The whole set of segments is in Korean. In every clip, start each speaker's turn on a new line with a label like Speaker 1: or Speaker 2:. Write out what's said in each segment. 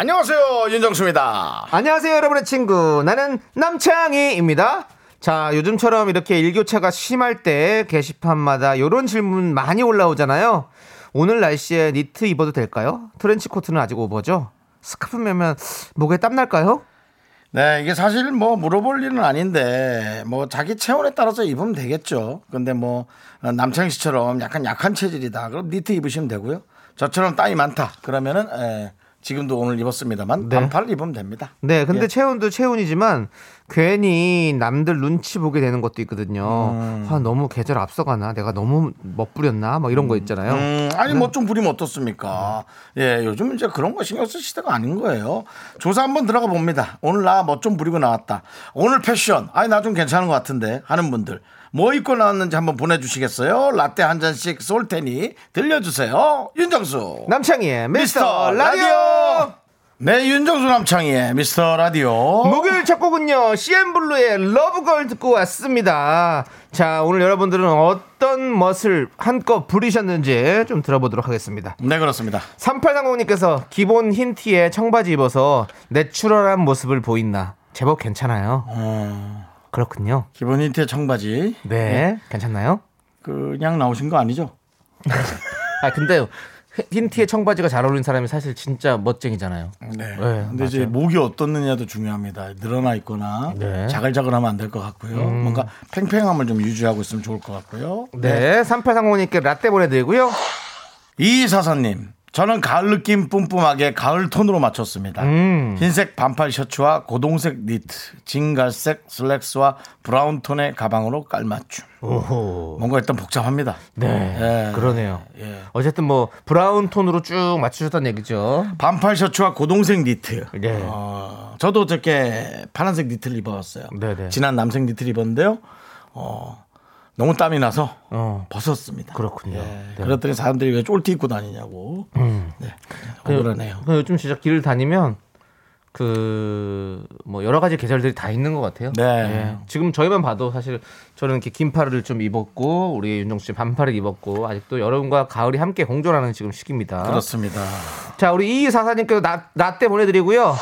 Speaker 1: 안녕하세요 윤정수입니다.
Speaker 2: 안녕하세요, 여러분의 친구. 나는 남창희입니다. 자, 요즘처럼 이렇게 일교차가 심할 때 게시판마다 이런 질문 많이 올라오잖아요. 오늘 날씨에 니트 입어도 될까요? 트렌치 코트는 아직 오버죠? 스카프 매면 목에 땀 날까요?
Speaker 1: 네 이게 사실 뭐 물어볼 일은 아닌데 뭐 자기 체온에 따라서 입으면 되겠죠. 근데 뭐 남창희 씨처럼 약간 약한 체질이다. 그럼 니트 입으시면 되고요. 저처럼 땀이 많다. 그러면은 에, 지금도 오늘 입었습니다만
Speaker 2: 네.
Speaker 1: 반팔 입으면 됩니다.
Speaker 2: 네, 근데
Speaker 1: 예.
Speaker 2: 체온도 체온이지만 괜히 남들 눈치 보게 되는 것도 있거든요. 아, 너무 계절 앞서가나? 내가 너무 멋부렸나? 막 이런 거 있잖아요.
Speaker 1: 음, 아니 뭐 좀 부리면 어떻습니까? 예, 요즘 이제 그런 거 신경 쓸 시대가 아닌 거예요. 조사 한번 들어가 봅니다. 오늘 나뭐좀 부리고 나왔다. 오늘 패션, 아니 나 좀 괜찮은 것 같은데 하는 분들 뭐 입고 나왔는지 한번 보내주시겠어요? 라떼 한 잔씩 쏠 테니 들려주세요. 윤정수
Speaker 2: 남창희의 미스터
Speaker 1: 미스터
Speaker 2: 라디오!
Speaker 1: 라디오. 네, 윤정수 남창희의 미스터 라디오.
Speaker 2: 목요일 첫 곡은요 CN블루의 러브걸 듣고 왔습니다 자 오늘 여러분들은 어떤 멋을 한껏 부리셨는지 좀 들어보도록 하겠습니다
Speaker 1: 네, 그렇습니다.
Speaker 2: 3830님께서 기본 흰 티에 청바지 입어서 내추럴한 모습을 보인다 제법 괜찮아요 그렇군요
Speaker 1: 기본 힌트의 청바지.
Speaker 2: 네 괜찮나요?
Speaker 1: 그냥 나오신 거 아니죠?
Speaker 2: 아 근데 흰 티에 청바지가 잘 어울리는 사람이 사실 진짜 멋쟁이잖아요
Speaker 1: 네.
Speaker 2: 네,
Speaker 1: 근데 이제 목이 어떻느냐도 중요합니다. 늘어나 있거나
Speaker 2: 네. 음.
Speaker 1: 자글자글하면 안 될 것 같고요. 뭔가 팽팽함을 좀 유지하고 있으면 좋을 것 같고요.
Speaker 2: 네 3830님께 라떼 보내드리고요
Speaker 1: 이사사님, 저는 가을 느낌 뿜뿜하게 가을 톤으로 맞췄습니다.
Speaker 2: 음.
Speaker 1: 흰색 반팔 셔츠와 고동색 니트, 진갈색 슬랙스와 브라운 톤의 가방으로 깔맞춤.
Speaker 2: 오호
Speaker 1: 뭔가 일단 복잡합니다.
Speaker 2: 네,
Speaker 1: 예.
Speaker 2: 그러네요.
Speaker 1: 예.
Speaker 2: 어쨌든 뭐 브라운 톤으로 쭉 맞추셨다는 얘기죠.
Speaker 1: 반팔 셔츠와 고동색 니트.
Speaker 2: 네.
Speaker 1: 어, 저도 어저께 파란색 니트를 입어봤어요.
Speaker 2: 네네.
Speaker 1: 진한 남색 니트를 입었는데요. 어, 너무 땀이 나서
Speaker 2: 어.
Speaker 1: 벗었습니다.
Speaker 2: 그렇군요.
Speaker 1: 예.
Speaker 2: 네.
Speaker 1: 그랬더니 사람들이 왜 쫄티 입고 다니냐고. 네. 억울하네요.
Speaker 2: 그 요즘 진짜 길을 다니면 그 뭐 여러 가지 계절들이 다 있는 것 같아요.
Speaker 1: 네.
Speaker 2: 예. 지금 저희만 봐도 사실 저는 이렇게 긴팔을 좀 입었고 우리 윤정수 씨 반팔을 입었고 아직도 여름과 가을이 함께 공존하는 지금 시기입니다.
Speaker 1: 그렇습니다.
Speaker 2: 자, 우리 이사사님께도 나, 라떼 보내드리고요.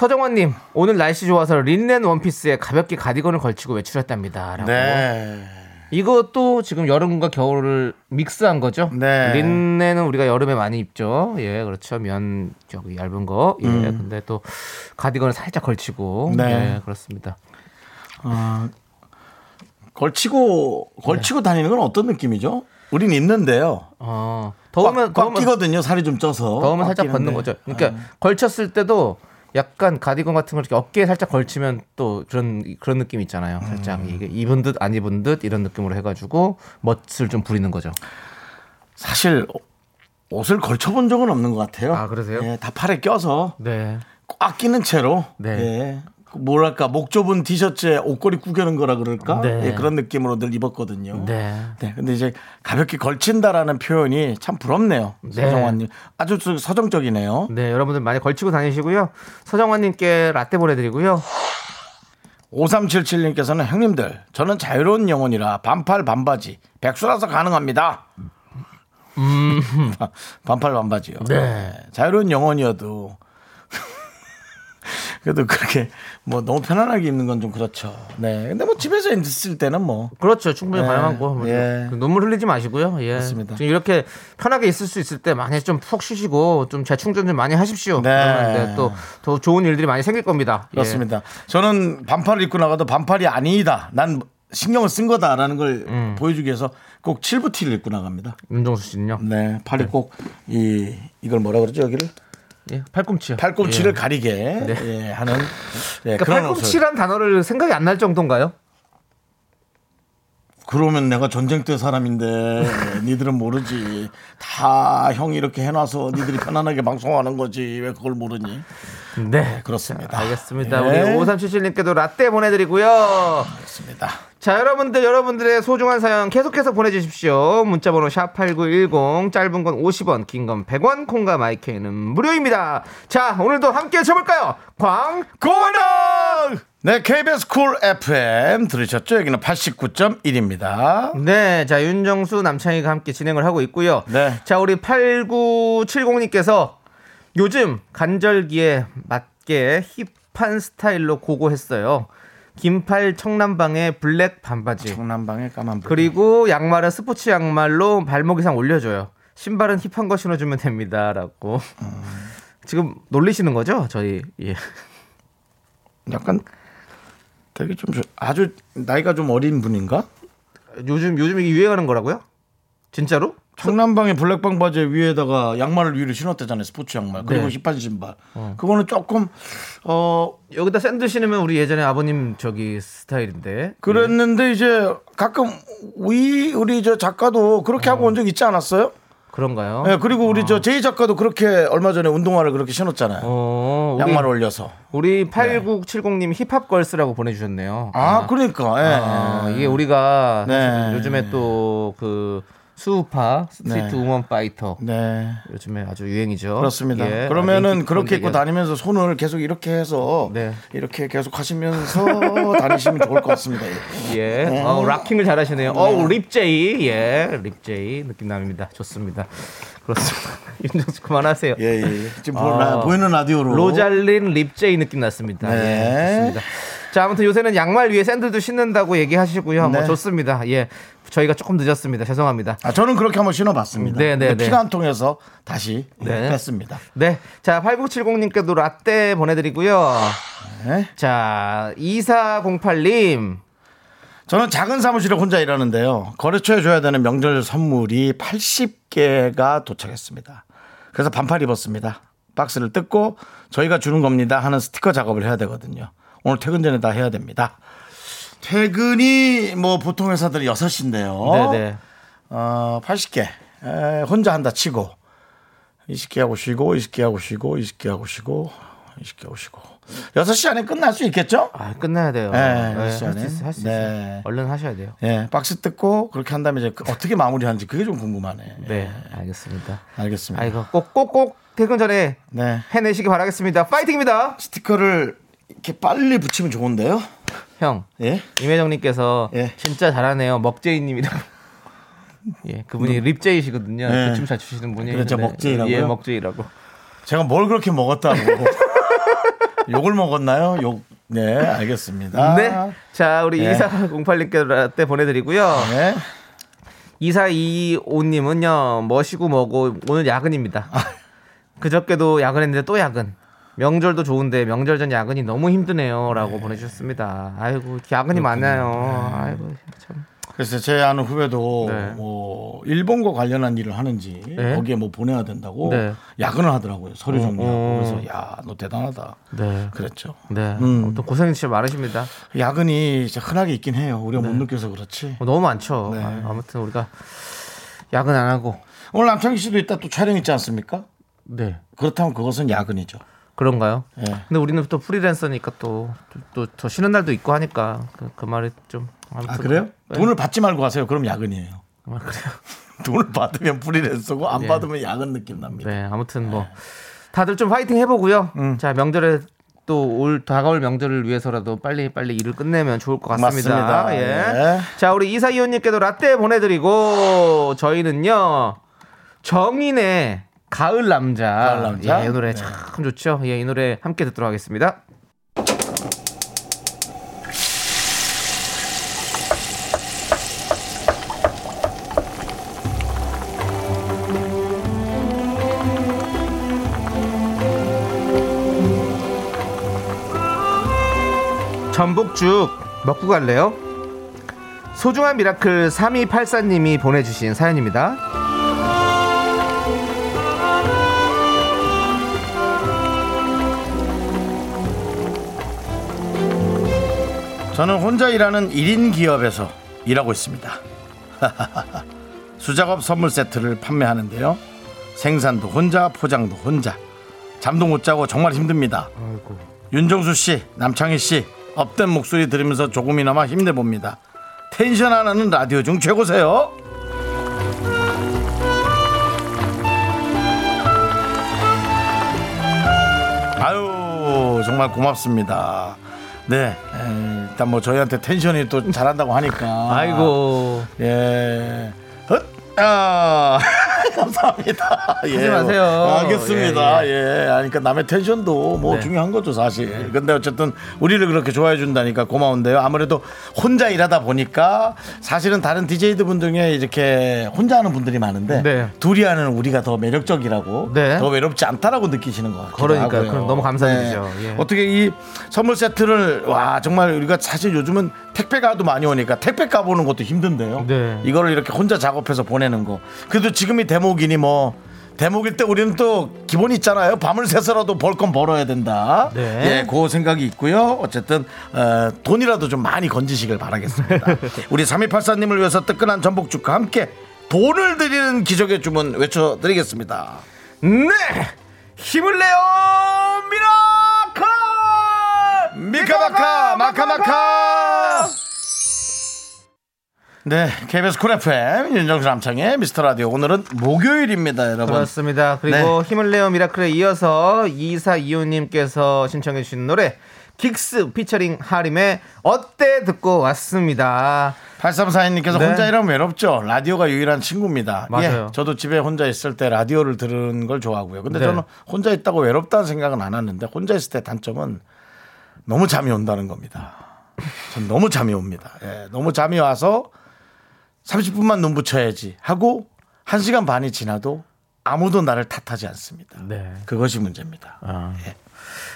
Speaker 2: 서정환님, 오늘 날씨 좋아서 린넨 원피스에 가볍게 가디건을 걸치고 외출했답니다. 라고.
Speaker 1: 네.
Speaker 2: 이것도 지금 여름과 겨울을 믹스한 거죠.
Speaker 1: 네.
Speaker 2: 린넨은 우리가 여름에 많이 입죠. 예, 그렇죠. 면 저기 얇은 거. 예, 근데 또 가디건을 살짝 걸치고.
Speaker 1: 음. 네.
Speaker 2: 네, 그렇습니다.
Speaker 1: 걸치고 걸치고 다니는 건 어떤 느낌이죠? 우린 입는데요.
Speaker 2: 어,
Speaker 1: 꽉,
Speaker 2: 더우면
Speaker 1: 꽉
Speaker 2: 더우면
Speaker 1: 끼거든요. 살이 좀 쪄서.
Speaker 2: 더우면
Speaker 1: 꽉
Speaker 2: 살짝. 벗는 거죠. 그러니까
Speaker 1: 아.
Speaker 2: 걸쳤을 때도 약간 가디건 같은 걸 이렇게 어깨에 살짝 걸치면 또 그런 그런 느낌 있잖아요. 살짝
Speaker 1: 음.
Speaker 2: 이게 입은 듯 안 입은 듯 이런 느낌으로 해가지고 멋을 좀 부리는 거죠.
Speaker 1: 사실 옷을 걸쳐본 적은 없는 것 같아요.
Speaker 2: 아, 그러세요?
Speaker 1: 예, 다 팔에 껴서
Speaker 2: 네.
Speaker 1: 꽉 끼는 채로.
Speaker 2: 네.
Speaker 1: 예. 뭐랄까 목 좁은 티셔츠에 옷걸이 구겨는 거라 그럴까?
Speaker 2: 네.
Speaker 1: 예, 그런 느낌으로 늘 입었거든요.
Speaker 2: 네.
Speaker 1: 네, 근데 이제 가볍게 걸친다라는 표현이 참 부럽네요.
Speaker 2: 네.
Speaker 1: 서정환님. 아주 저- 서정적이네요.
Speaker 2: 네, 여러분들 많이 걸치고 다니시고요. 서정환님께 라떼 보내드리고요.
Speaker 1: 5377님께서는 형님들, 저는 자유로운 영혼이라 반팔 반바지, 백수라서 가능합니다. 반팔 반바지요.
Speaker 2: 음. 네.
Speaker 1: 자유로운 영혼이어도 그래도 그렇게 뭐 너무 편안하게 입는 건 좀 그렇죠. 네. 근데 뭐 집에서 있을 때는 뭐
Speaker 2: 그렇죠. 충분히
Speaker 1: 네,
Speaker 2: 가능하고
Speaker 1: 예.
Speaker 2: 그 눈물 흘리지 마시고요. 예.
Speaker 1: 맞습니다.
Speaker 2: 지금 이렇게 편하게 있을 수 있을 때 많이 좀 푹 쉬시고 좀 재충전 좀 많이 하십시오.
Speaker 1: 네.
Speaker 2: 그러면 또더 좋은 일들이 많이 생길 겁니다. 예.
Speaker 1: 그렇습니다. 저는 반팔을 입고 나가도 반팔이 아니다. 난 신경을 쓴 거다라는 걸
Speaker 2: 음.
Speaker 1: 보여주기 위해서 꼭 칠부티를 입고 나갑니다.
Speaker 2: 윤정수 씨는요?
Speaker 1: 네, 팔이 꼭이 이걸 뭐라 그러죠 여기를
Speaker 2: 예. 팔꿈치요.
Speaker 1: 팔꿈치를
Speaker 2: 예.
Speaker 1: 가리게 예, 하는 예,
Speaker 2: 그러니까
Speaker 1: 그런
Speaker 2: 팔꿈치란 단어를 생각이 안 날 정도인가요?
Speaker 1: 그러면 내가 전쟁 때 사람인데 니들은 모르지. 다 형이 이렇게 해놔서 니들이 편안하게 방송하는 거지. 왜 그걸 모르니?
Speaker 2: 네.
Speaker 1: 그렇습니다.
Speaker 2: 알겠습니다.
Speaker 1: 네.
Speaker 2: 우리 5377님께도 라떼 보내드리고요.
Speaker 1: 그렇습니다.
Speaker 2: 자, 여러분들, 여러분들의 소중한 사연 계속해서 보내주십시오. 문자번호 샵8910, 짧은 건 50원, 긴 건 100원, 콩과 My K는 무료입니다. 자, 오늘도 함께 쳐볼까요? 광고나!
Speaker 1: 네, KBS 쿨 FM 들으셨죠? 여기는 89.1입니다.
Speaker 2: 네, 자, 윤정수, 남창희가 함께 진행을 하고 있고요.
Speaker 1: 네.
Speaker 2: 자, 우리 8970님께서 요즘 간절기에 맞게 힙한 스타일로 고고했어요. 긴팔 청남방에 블랙 반바지.
Speaker 1: 청남방에 까만 불.
Speaker 2: 그리고 양말은 스포츠 양말로 발목 이상 올려줘요. 신발은 힙한 거 신어주면 됩니다라고. 지금 놀리시는 거죠? 저희 예.
Speaker 1: 약간 되게 좀 저- 아주 나이가 좀 어린 분인가?
Speaker 2: 요즘 요즘 이게 유행하는 거라고요? 진짜로?
Speaker 1: 청남방에 블랙 반바지 위에다가 양말을 위로 신었대잖아요. 스포츠 양말. 그리고
Speaker 2: 네.
Speaker 1: 힙한 신발. 그거는 조금 어
Speaker 2: 여기다 샌들 신으면 우리 예전에 아버님 저기 스타일인데.
Speaker 1: 그랬는데 이제 가끔 우리 우리 저 작가도 그렇게 하고 온 적 있지 않았어요?
Speaker 2: 그런가요?
Speaker 1: 네, 그리고 우리 저 제이 작가도 그렇게 얼마 전에 운동화를 그렇게 신었잖아요.
Speaker 2: 어, 우리,
Speaker 1: 양말 올려서.
Speaker 2: 우리 8970님 힙합 girls라고 보내주셨네요.
Speaker 1: 아, 그러니까. 예.
Speaker 2: 아, 이게 우리가
Speaker 1: 네.
Speaker 2: 요즘에 또 그 스우파 스트리트
Speaker 1: 네.
Speaker 2: 우먼 파이터
Speaker 1: 네.
Speaker 2: 요즘에 아주 유행이죠.
Speaker 1: 그렇습니다.
Speaker 2: 예,
Speaker 1: 그러면은 그렇게 입고. 다니면서 손을 계속 이렇게 해서
Speaker 2: 네.
Speaker 1: 이렇게 계속 하시면서 다니시면 좋을 것 같습니다.
Speaker 2: 예,
Speaker 1: 네.
Speaker 2: 어, locking을 잘하시네요. 어, 립제이, 예, 립제이 느낌 납니다. 좋습니다. 그렇습니다. 윤정수 그만하세요.
Speaker 1: 예, 예. 지금
Speaker 2: 아,
Speaker 1: 보, 보이는 라디오로
Speaker 2: 로잘린 립제이 느낌 났습니다.
Speaker 1: 네.
Speaker 2: 예, 좋습니다. 자, 아무튼 요새는 양말 위에 샌들도 신는다고 얘기하시고요. 뭐
Speaker 1: 네.
Speaker 2: 좋습니다. 예, 저희가 조금 늦었습니다. 죄송합니다.
Speaker 1: 아, 저는 그렇게 한번 신어봤습니다.
Speaker 2: 네, 네, 네.
Speaker 1: 피가 안 통해서 다시
Speaker 2: 네.
Speaker 1: 뺐습니다.
Speaker 2: 네, 자 8970님께도 라떼 보내드리고요.
Speaker 1: 네.
Speaker 2: 자 2408님
Speaker 1: 저는 작은 사무실에 혼자 일하는데요. 거래처에 줘야 되는 명절 선물이 80개가 도착했습니다. 그래서 반팔 입었습니다. 박스를 뜯고 저희가 주는 겁니다 하는 스티커 작업을 해야 되거든요. 오늘 퇴근 전에 다 해야 됩니다. 퇴근이 뭐 보통 회사들이 6시인데요.
Speaker 2: 네네
Speaker 1: 어, 80개. 에, 혼자 한다 치고 20개 하고 쉬고 20개 하고 쉬고 20개 하고 쉬고 20개 하고 쉬고 6시 안에 끝날 수 있겠죠?
Speaker 2: 아 끝나야 돼요.
Speaker 1: 네,
Speaker 2: 네,
Speaker 1: 할수
Speaker 2: 할수
Speaker 1: 있어요.
Speaker 2: 할수
Speaker 1: 네.
Speaker 2: 있어요. 얼른 하셔야 돼요.
Speaker 1: 예, 박스 뜯고 그렇게 한 다음에 이제 그 어떻게 마무리하는지 그게 좀 궁금하네.
Speaker 2: 네, 알겠습니다.
Speaker 1: 알겠습니다.
Speaker 2: 아이고 꼭 꼭 꼭 퇴근 전에
Speaker 1: 네.
Speaker 2: 해내시기 바라겠습니다. 파이팅입니다.
Speaker 1: 스티커를 이렇게 빨리 붙이면 좋은데요?
Speaker 2: 형
Speaker 1: 예?
Speaker 2: 임혜정님께서
Speaker 1: 예.
Speaker 2: 진짜 잘하네요. 먹제이님이라고. 예, 그분이 립제이시거든요.
Speaker 1: 네.
Speaker 2: 그춤 잘 추시는 분이.
Speaker 1: 그렇죠,
Speaker 2: 네.
Speaker 1: 먹제이라고요?
Speaker 2: 예, 먹제이라고.
Speaker 1: 제가 뭘 그렇게 먹었다고. 욕을 먹었나요? 욕. 네, 알겠습니다.
Speaker 2: 네. 자, 우리
Speaker 1: 예.
Speaker 2: 2408님께 때 보내드리고요.
Speaker 1: 네.
Speaker 2: 2425님은요, 멋이고 뭐고, 오늘 야근입니다. 그저께도 야근했는데 또 야근. 명절도 좋은데 명절 전 야근이 너무 힘드네요. 라고 보내주셨습니다. 아이고, 야근이 많아요. 아이고, 참.
Speaker 1: 그래서 제 아는 후배도
Speaker 2: 네.
Speaker 1: 뭐 일본과 관련한 일을 하는지
Speaker 2: 네.
Speaker 1: 거기에 뭐 보내야 된다고
Speaker 2: 네.
Speaker 1: 야근을 하더라고요. 서류 정리하고.
Speaker 2: 어.
Speaker 1: 그래서 야, 너 대단하다.
Speaker 2: 네.
Speaker 1: 그랬죠.
Speaker 2: 네.
Speaker 1: 음.
Speaker 2: 또 고생이 진짜 많으십니다.
Speaker 1: 야근이 진짜 흔하게 있긴 해요. 우리가 못 느껴서 그렇지.
Speaker 2: 어, 너무 많죠.
Speaker 1: 네.
Speaker 2: 아, 아무튼 우리가 야근 안 하고.
Speaker 1: 오늘 남창희 씨도 이따 또 촬영 있지 않습니까?
Speaker 2: 네.
Speaker 1: 그렇다면 그것은 야근이죠.
Speaker 2: 그런가요?
Speaker 1: 예.
Speaker 2: 근데 우리는 또 프리랜서니까 또 또더 쉬는 날도 있고 하니까 그, 그 말이 좀 아무튼
Speaker 1: 아 그래요?
Speaker 2: 네.
Speaker 1: 돈을 받지 말고 하세요. 그럼 야근이에요.
Speaker 2: 아, 그래요.
Speaker 1: 돈을 받으면 프리랜서고 안
Speaker 2: 예.
Speaker 1: 받으면 야근 느낌 납니다.
Speaker 2: 네, 아무튼 뭐 다들 좀 파이팅 해보고요.
Speaker 1: 음.
Speaker 2: 자 명절에 또올 다가올 명절을 위해서라도 빨리 빨리 일을 끝내면 좋을 것 같습니다.
Speaker 1: 맞습니다.
Speaker 2: 예.
Speaker 1: 예.
Speaker 2: 자 우리 이사이원님께도 라떼 보내드리고 저희는요 정인의 가을 남자.
Speaker 1: 가을 남자?
Speaker 2: 예, 이 노래
Speaker 1: 네.
Speaker 2: 참 좋죠. 예, 이 노래 함께 듣도록 하겠습니다. 전복죽 먹고 갈래요? 소중한 미라클 3284님이 보내주신 사연입니다.
Speaker 1: 저는 혼자 일하는 1인 기업에서 일하고 있습니다. 수작업 선물 세트를 판매하는데요. 생산도 혼자, 포장도 혼자. 잠도 못 자고 정말 힘듭니다.
Speaker 2: 아이고.
Speaker 1: 윤정수 씨, 남창희 씨, up된 목소리 들으면서 조금이나마 힘내봅니다. 텐션 하나는 라디오 중 최고세요. 아유, 정말 고맙습니다. 네, 에, 일단 뭐 저희한테 텐션이 또 잘한다고 하니까.
Speaker 2: 아이고.
Speaker 1: 예. 헛! 아, 감사합니다. 예.
Speaker 2: 하지 마세요.
Speaker 1: 알겠습니다. 예, 아니, 그러니까 남의 텐션도 뭐
Speaker 2: 네.
Speaker 1: 중요한 거죠, 사실. 근데 어쨌든 우리를 그렇게 좋아해 준다니까 고마운데요. 아무래도 혼자 일하다 보니까 사실은 다른 DJ들 분 중에 이렇게 혼자 하는 분들이 많은데
Speaker 2: 네.
Speaker 1: 둘이 하는 우리가 더 매력적이라고
Speaker 2: 네.
Speaker 1: 더 외롭지 않다라고 느끼시는 것 같아요.
Speaker 2: 그러니까요. 그럼 너무 감사드리죠. 예.
Speaker 1: 어떻게 이 선물 세트를 와 정말 우리가 사실 요즘은 택배가도 많이 오니까 택배가 보는 것도 힘든데요.
Speaker 2: 네.
Speaker 1: 이거를 이렇게 혼자 작업해서 보내는 거. 그래도 지금이 대목이니 뭐 대목일 때 우리는 또 기본이 있잖아요. 밤을 새서라도 벌 건 벌어야 된다.
Speaker 2: 네.
Speaker 1: 예, 그 생각이 있고요. 어쨌든 어, 돈이라도 좀 많이 건지시길 바라겠습니다. 우리 3284님을 위해서 뜨끈한 전복죽과 함께 돈을 드리는 기적의 주문 외쳐드리겠습니다.
Speaker 2: 네! 힘을 내요! miracle!
Speaker 1: 미카마카 마카마카 네 KBS 쿨 FM 윤정수 남창희 미스터 라디오 오늘은 목요일입니다 여러분
Speaker 2: 그렇습니다. 그리고
Speaker 1: 네.
Speaker 2: 힘을 내요 miracle에 이어서 2425님께서 신청해 주신 노래 긱스 피처링 하림의 어때 듣고 왔습니다.
Speaker 1: 8342님께서
Speaker 2: 네.
Speaker 1: 혼자 일하면 외롭죠 라디오가 유일한 친구입니다
Speaker 2: 맞아요.
Speaker 1: 예, 저도 집에 혼자 있을 때 라디오를 듣는 걸 좋아하고요 근데
Speaker 2: 네.
Speaker 1: 저는 혼자 있다고 외롭다는 생각은 안 하는데 혼자 있을 때 단점은 너무 잠이 온다는 겁니다. 전 너무 잠이 옵니다. 예, 너무 잠이 와서 30분만 눈 붙여야지 하고 1시간 반이 지나도 아무도 나를 탓하지 않습니다.
Speaker 2: 네.
Speaker 1: 그것이 문제입니다.
Speaker 2: 아,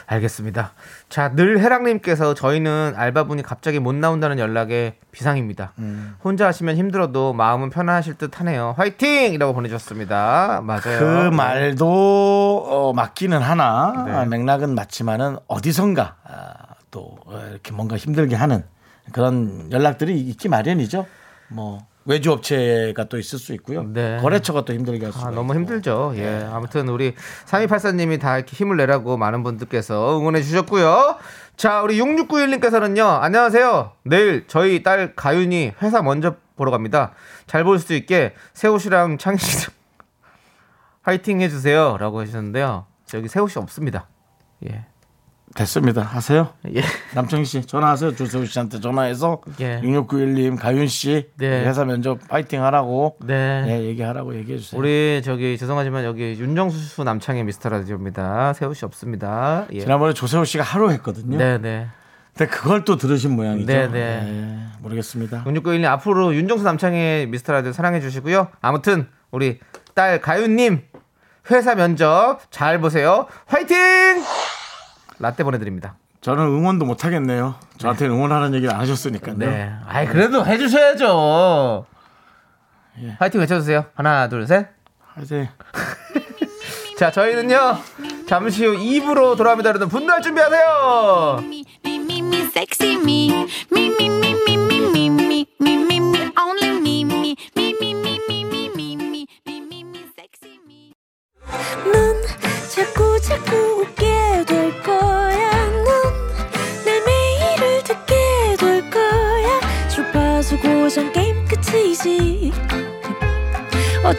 Speaker 2: 알겠습니다. 자, 늘 해랑님께서 저희는 알바분이 갑자기 못 나온다는 연락에 비상입니다.
Speaker 1: 음.
Speaker 2: 혼자 하시면 힘들어도 마음은 편안하실 듯 하네요. 화이팅! 이라고 보내주셨습니다. 맞아요.
Speaker 1: 그 말도 어, 맞기는 하나
Speaker 2: 네.
Speaker 1: 아, 맥락은 맞지만은 어디선가 아, 또 어, 이렇게 뭔가 힘들게 하는 그런 연락들이 있기 마련이죠. 뭐 외주 업체가 또 있을 수 있고요.
Speaker 2: 네.
Speaker 1: 거래처가 또 힘들게 할 수가
Speaker 2: 아, 너무
Speaker 1: 있고.
Speaker 2: 힘들죠. 예. 아무튼 우리 3284님이 다 이렇게 힘을 내라고 많은 분들께서 응원해 주셨고요. 자, 우리 6691님께서는요. 안녕하세요. 내일 저희 딸 가윤이 회사 먼저 보러 갑니다. 잘 볼 수 있게 세호씨랑 창희 씨 화이팅 해주세요. 라고 하셨는데요. 저기 세호씨 없습니다. 예.
Speaker 1: 됐습니다. 하세요.
Speaker 2: 예.
Speaker 1: 남창희 씨 전화하세요. 조세호 씨한테 전화해서
Speaker 2: 예.
Speaker 1: 6691님 가윤 씨
Speaker 2: 네.
Speaker 1: 회사 면접 파이팅 하라고
Speaker 2: 네.
Speaker 1: 예, 얘기하라고 얘기해 주세요.
Speaker 2: 우리 저기 죄송하지만 여기 윤정수 남창의 미스터 라디오입니다. 세호 씨 없습니다. 예.
Speaker 1: 지난번에 조세호 씨가 하루 했거든요.
Speaker 2: 네 네.
Speaker 1: 근데 그걸 또 들으신 모양이죠.
Speaker 2: 네, 네.
Speaker 1: 예, 모르겠습니다.
Speaker 2: 0691님 앞으로 윤정수 남창의 미스터 라디오 사랑해 주시고요. 아무튼 우리 딸 가윤 님 회사 면접 잘 보세요. 화이팅! 라떼 보내드립니다.
Speaker 1: 저는 응원도 못 하겠네요. 저한테 응원하는 얘기를 안 하셨으니까요.
Speaker 2: 네. 아이 그래도 해주셔야죠. 화이팅 외쳐주세요. 하나 둘 셋.
Speaker 1: 하세요.
Speaker 2: 자 저희는요 잠시 후 2부로 돌아옵니다. 여러분 분노할 준비하세요.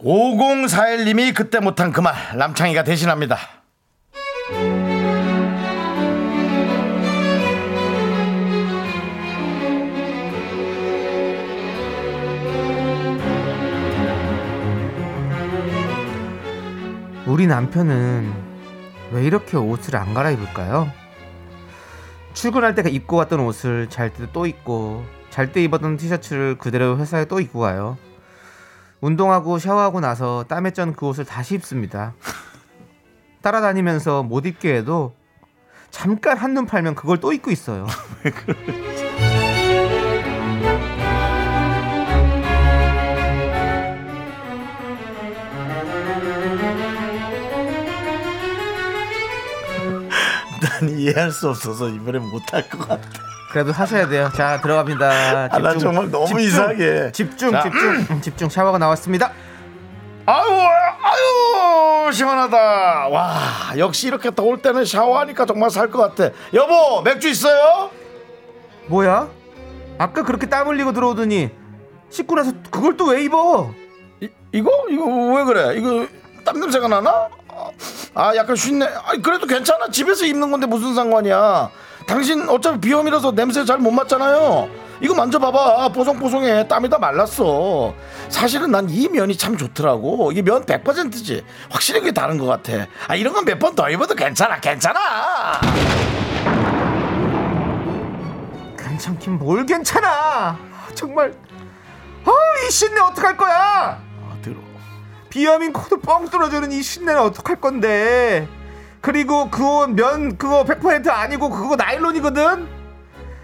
Speaker 1: 5041님이 그때 못한 그 말 남창희가 대신합니다.
Speaker 2: 우리 남편은 왜 이렇게 옷을 안 갈아입을까요? 출근할 때 입고 왔던 옷을 잘 때 또 입고 잘 때 입었던 티셔츠를 그대로 회사에 또 입고 가요. 운동하고 샤워하고 나서 땀에 쩐그 옷을 다시 입습니다. 따라다니면서 못 입게 해도 잠깐 한눈 팔면 그걸 또 입고 있어요.
Speaker 1: 난 이해할 수 없어서 이번에 못할 것 같아.
Speaker 2: 그래도 하셔야 돼요. 자 들어갑니다.
Speaker 1: 아, 난 정말 너무 이상해.
Speaker 2: 집중
Speaker 1: 자.
Speaker 2: 집중 음, 집중 샤워가 나왔습니다.
Speaker 1: 아유, 아유, 시원하다. 와, 역시 이렇게 더울 때는 샤워하니까 정말 살 것 같아. 여보, 맥주 있어요?
Speaker 2: 뭐야? 아까 그렇게 땀 흘리고 들어오더니 씻고 나서 그걸 또 왜 입어?
Speaker 1: 이, 이거? 이거 왜 그래? 이거 땀 냄새가 나나? 아, 약간 쉰내. 아, 그래도 괜찮아. 집에서 입는 건데 무슨 상관이야. 당신 어차피 비염이라서 냄새 잘 못 맡잖아요. 이거 만져봐봐. 뽀송뽀송해. 땀이 다 말랐어. 사실은 난 이 면이 참 좋더라고. 이게 면 100%지. 확실히 그게 다른 것 같아. 아, 이런 건 몇 번 더 입어도 괜찮아. 괜찮아.
Speaker 2: 괜찮긴 뭘 괜찮아? 정말 아이 쉰내 어떡할 거야?
Speaker 1: 아, 들어.
Speaker 2: 비염인 코도 뻥 뚫어주는 이 쉰내는 어떡할 건데? 그리고 그거 면 그거 100% 아니고 그거 나일론이거든.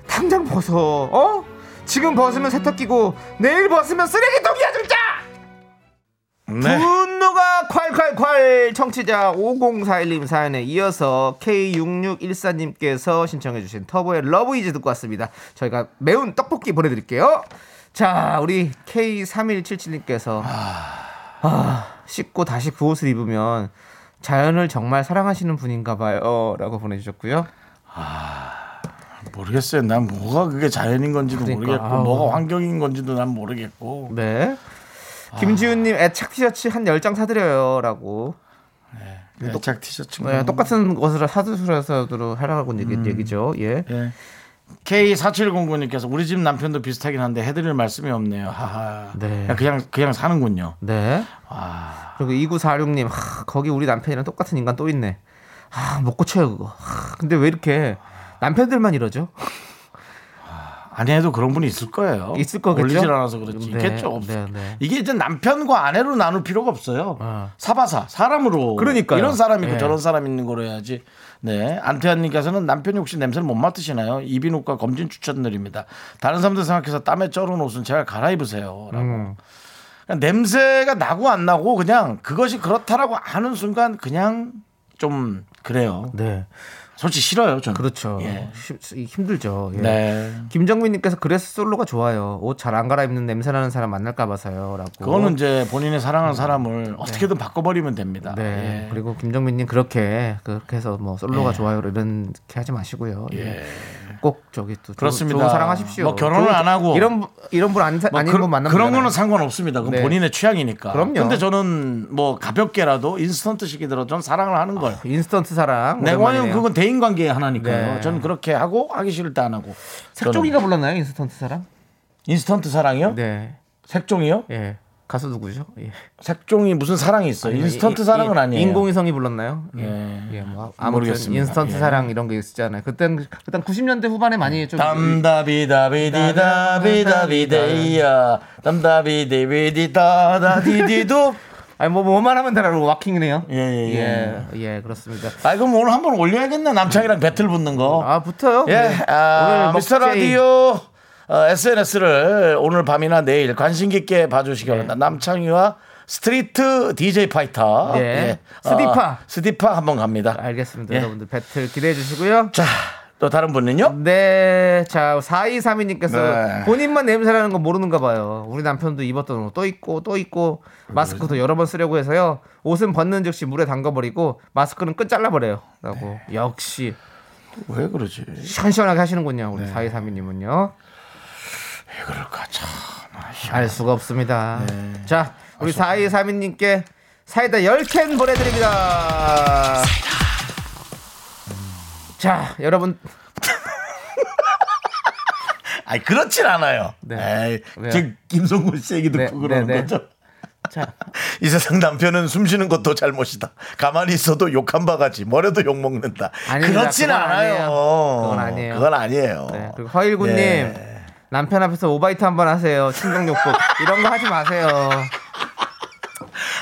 Speaker 2: 당장 벗어. 어? 지금 벗으면 세탁기고 내일 벗으면 쓰레기통이야 진짜.
Speaker 1: 네.
Speaker 2: 분노가 콸콸콸 청취자 5041님 사연에 이어서 K6614님께서 신청해 주신 터보의 Love Is 듣고 왔습니다. 저희가 매운 떡볶이 보내드릴게요. 자, 우리 K3177님께서 아, 씻고 다시 그 옷을 입으면 자연을 정말 사랑하시는 분인가 봐요. 라고 보내주셨고요.
Speaker 1: 모르겠어요. 난 뭐가 그게 자연인 건지도
Speaker 2: 그러니까,
Speaker 1: 모르겠고
Speaker 2: 아우.
Speaker 1: 뭐가 환경인 건지도 난 모르겠고.
Speaker 2: 네. 김지훈님 애착 티셔츠 한 10장 사드려요. 라고.
Speaker 1: 애착 티셔츠.
Speaker 2: 네, 똑같은 것을 사드셔서 하라고 얘기, 얘기죠. 예.
Speaker 1: 예. K4709님께서 우리 집 남편도 비슷하긴 한데 해드릴 말씀이 없네요. 하하.
Speaker 2: 네.
Speaker 1: 그냥 그냥 사는군요.
Speaker 2: 네.
Speaker 1: 아,
Speaker 2: 그리고 2946님, 하, 거기 우리 남편이랑 똑같은 인간 또 있네. 아, 못 고쳐요, 그거. 하, 근데 왜 이렇게 남편들만 이러죠?
Speaker 1: 아내도 그런 분이 있을 거예요.
Speaker 2: 있을 거겠죠?
Speaker 1: 올리질 않아서 그렇지.
Speaker 2: 네,
Speaker 1: 있겠죠. 없
Speaker 2: 네, 네.
Speaker 1: 이게 이제 남편과 아내로 나눌 필요가 없어요.
Speaker 2: 어.
Speaker 1: 사바사 사람으로.
Speaker 2: 그러니까요.
Speaker 1: 이런 사람 있고
Speaker 2: 예.
Speaker 1: 저런 사람 있는 거로 해야지. 네. 안태환님께서는 남편이 혹시 냄새를 못 맡으시나요? 이비인후과 검진 추천드립니다. 다른 사람들 생각해서 땀에 쩔은 옷은 제가 갈아입으세요. 라고.
Speaker 2: 음.
Speaker 1: 냄새가 나고 안 나고 그냥 그것이 그렇다라고 하는 순간 그냥 좀 그래요.
Speaker 2: 네.
Speaker 1: 솔직히 싫어요. 저는.
Speaker 2: 그렇죠.
Speaker 1: 예.
Speaker 2: 힘- 힘들죠. 예.
Speaker 1: 네.
Speaker 2: 김정민님께서 그래서 솔로가 좋아요. 옷 잘 안 갈아입는 냄새나는 사람 만날까 봐서요. 라고.
Speaker 1: 그거는 이제 본인의 사랑하는 사람을 어떻게든 바꿔버리면 됩니다.
Speaker 2: 네.
Speaker 1: 예.
Speaker 2: 그리고 김정민님 그렇게 그렇게 해서 뭐 솔로가 좋아요 이런 게 하지 마시고요. 예. 꼭 저기 또
Speaker 1: 그렇습니다.
Speaker 2: 좋은 사랑하십시오.
Speaker 1: 뭐 결혼을
Speaker 2: 좋은-
Speaker 1: 안 하고
Speaker 2: 이런 분- 이런 분 안,
Speaker 1: 뭐
Speaker 2: 아닌
Speaker 1: 그,
Speaker 2: 분 만나면
Speaker 1: 그런. 거는 상관 없습니다. 그건
Speaker 2: 네.
Speaker 1: 본인의 취향이니까.
Speaker 2: 그럼요.
Speaker 1: 근데 저는 뭐 가볍게라도 인스턴트 식이더라도 전 사랑을 하는 걸.
Speaker 2: 인스턴트 사랑.
Speaker 1: 네, 왜냐면
Speaker 2: 아.
Speaker 1: 그건 대인 관계의 하나니까요.
Speaker 2: 네.
Speaker 1: 저는 그렇게 하고 하기 싫을 때 안 하고.
Speaker 2: 색종이가 불렀나요 인스턴트 사랑?
Speaker 1: 인스턴트 사랑이요?
Speaker 2: 네.
Speaker 1: 색종이요?
Speaker 2: 예. 가수 누구죠? 예.
Speaker 1: 색종이 무슨 사랑이 있어요? 인스턴트
Speaker 2: 이-
Speaker 1: 사랑은
Speaker 2: 이-
Speaker 1: 아니에요.
Speaker 2: 인공위성이 불렀나요? 예.
Speaker 1: 예.
Speaker 2: 예, 뭐 아무튼
Speaker 1: 모르겠습니다.
Speaker 2: 인스턴트
Speaker 1: 예.
Speaker 2: 사랑 이런 게 있었잖아요. 그땐 그땐 90년대 후반에 많이 좀
Speaker 1: 담다비다비디다비다비데이야 담다비디비디다다디디도
Speaker 2: 아니 뭐 뭐만 하면 되라고 와킹이네요.
Speaker 1: 예, 예,
Speaker 2: 예, 예, 그렇습니다.
Speaker 1: 아 그럼 오늘 한번 올려야겠네 남창이랑 배틀 붙는 거
Speaker 2: 아, 붙어요?
Speaker 1: 예,
Speaker 2: 네.
Speaker 1: 아,
Speaker 2: 오늘
Speaker 1: 미스터. 라디오 어, SNS를 오늘 밤이나 내일 관심 깊게 봐주시기 바랍니다. 남창희와 Street DJ Fighter.
Speaker 2: 네.
Speaker 1: 어,
Speaker 2: 스디파.
Speaker 1: 스디파 한번 갑니다.
Speaker 2: 알겠습니다.
Speaker 1: 예.
Speaker 2: 여러분들 배틀 기대해 주시고요.
Speaker 1: 자, 또 다른 분은요?
Speaker 2: 네, 자 4232님께서
Speaker 1: 네.
Speaker 2: 본인만 냄새나는 거 모르는가 봐요. 우리 남편도 입었던 옷또 입고 또 입고 마스크도 여러 번 쓰려고 해서요. 옷은 벗는 즉시 물에 담가버리고 마스크는 끝 잘라버려요.라고 역시
Speaker 1: 왜 그러지?
Speaker 2: 시원시원하게 하시는군요. 우리 4232님은요.
Speaker 1: 왜 그럴까 참.
Speaker 2: 알 수가 없습니다. 자, 우리 4232님께 사이다 10캔 보내드립니다. 자, 여러분.
Speaker 1: 아니 그렇진 않아요.
Speaker 2: 네.
Speaker 1: 에이? 지금 김성군 씨 얘기 듣고
Speaker 2: 네,
Speaker 1: 그러는
Speaker 2: 네, 네.
Speaker 1: 거죠.
Speaker 2: 자,
Speaker 1: 이 세상 남편은 숨 쉬는 것도 잘못이다. 가만히 있어도 욕한 바가지, 뭐래도 욕 먹는다.
Speaker 2: 아닙니다.
Speaker 1: 그렇진
Speaker 2: 그건
Speaker 1: 않아요.
Speaker 2: 아니에요. 그건 아니에요.
Speaker 1: 그건 아니에요.
Speaker 2: 네. 그리고 허일구님.
Speaker 1: 예.
Speaker 2: 남편 앞에서 오바이트 한번 하세요. 충격요법. 이런 거 하지 마세요.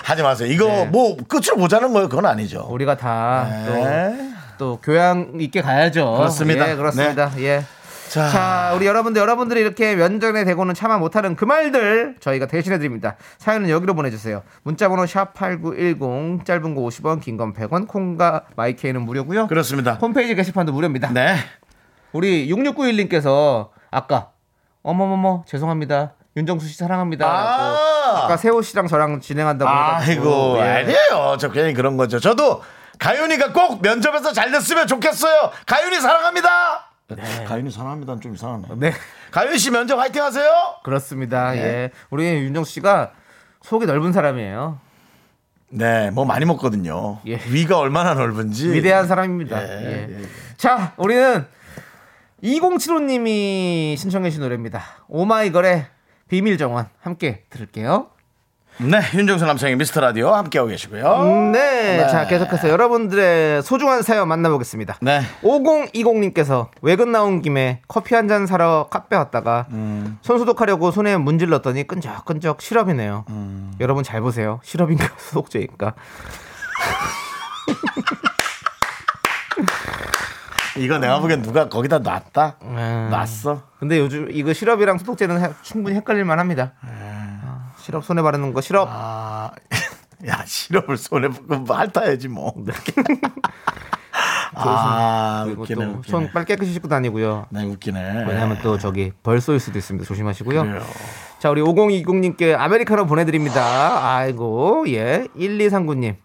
Speaker 1: 하지 마세요. 이거
Speaker 2: 네.
Speaker 1: 뭐 끝으로 보자는 거예요. 그건 아니죠.
Speaker 2: 우리가 다또
Speaker 1: 네.
Speaker 2: 또 교양 있게 가야죠.
Speaker 1: 그렇습니다. 네.
Speaker 2: 예, 그렇습니다. 예.
Speaker 1: 자,
Speaker 2: 자, 우리 여러분들, 여러분들이 이렇게 면전에 대고는 참아 못하는 그 말들 저희가 대신해 드립니다. 사연은 여기로 보내주세요. 문자번호 샵 8910, 짧은 거 50원, 긴 건 100원, 콩과 마이케이는 무료고요
Speaker 1: 그렇습니다.
Speaker 2: 홈페이지 게시판도 무료입니다.
Speaker 1: 네.
Speaker 2: 우리 6691님께서 아까 어머머머 죄송합니다. 윤정수 씨 사랑합니다.
Speaker 1: 아.
Speaker 2: 아까 세호 씨랑 저랑 진행한다고
Speaker 1: 아이고,
Speaker 2: 예.
Speaker 1: 아니에요. 저 괜히 그런 거죠. 저도 가윤이가 꼭 면접에서 잘 됐으면 좋겠어요. 가윤이 사랑합니다. 가윤이 사랑합니다는 좀 이상하네.
Speaker 2: 네.
Speaker 1: 가윤 씨 면접 화이팅 하세요.
Speaker 2: 그렇습니다.
Speaker 1: 네.
Speaker 2: 예. 우리 윤정수 씨가 속이 넓은 사람이에요.
Speaker 1: 네, 뭐 많이 먹거든요.
Speaker 2: 예.
Speaker 1: 위가 얼마나 넓은지.
Speaker 2: 위대한 사람입니다.
Speaker 1: 예,
Speaker 2: 예.
Speaker 1: 예.
Speaker 2: 자, 우리는 2075님이 신청해 주신 노래입니다. 오마이걸의 비밀 정원 함께 들을게요.
Speaker 1: 네, 윤정수 남창의 미스터 라디오 함께하고 계시고요.
Speaker 2: 음, 네.
Speaker 1: 네.
Speaker 2: 자, 계속해서 여러분들의 소중한 사연 만나보겠습니다.
Speaker 1: 네.
Speaker 2: 5020님께서 외근 나온 김에 커피 한 잔 사러 카페 왔다가
Speaker 1: 음.
Speaker 2: 손 소독하려고 손에 문질렀더니 끈적끈적 시럽이네요.
Speaker 1: 음.
Speaker 2: 여러분 잘 보세요. 시럽인가 소독제인가?
Speaker 1: 이거 내가 보기엔 누가 거기다 놨다?
Speaker 2: 음.
Speaker 1: 놨어?
Speaker 2: 근데 요즘 이거 시럽이랑 소독제는 해- 충분히 헷갈릴 만 합니다. 아, 시럽 손에 바르는 거 시럽.
Speaker 1: 아, 야, 시럽을 손에 뭐 핥아야지 뭐. 아,
Speaker 2: 그리고
Speaker 1: 웃기네,
Speaker 2: 또
Speaker 1: 웃기네.
Speaker 2: 손 빨리 깨끗이 씻고 다니고요.
Speaker 1: 네, 웃기네.
Speaker 2: 왜냐하면 또 저기 벌 쏘일 수도 있습니다. 조심하시고요.
Speaker 1: 그래요.
Speaker 2: 자, 우리 5020님께 아메리카노 보내드립니다. 아이고, 예. 1239님.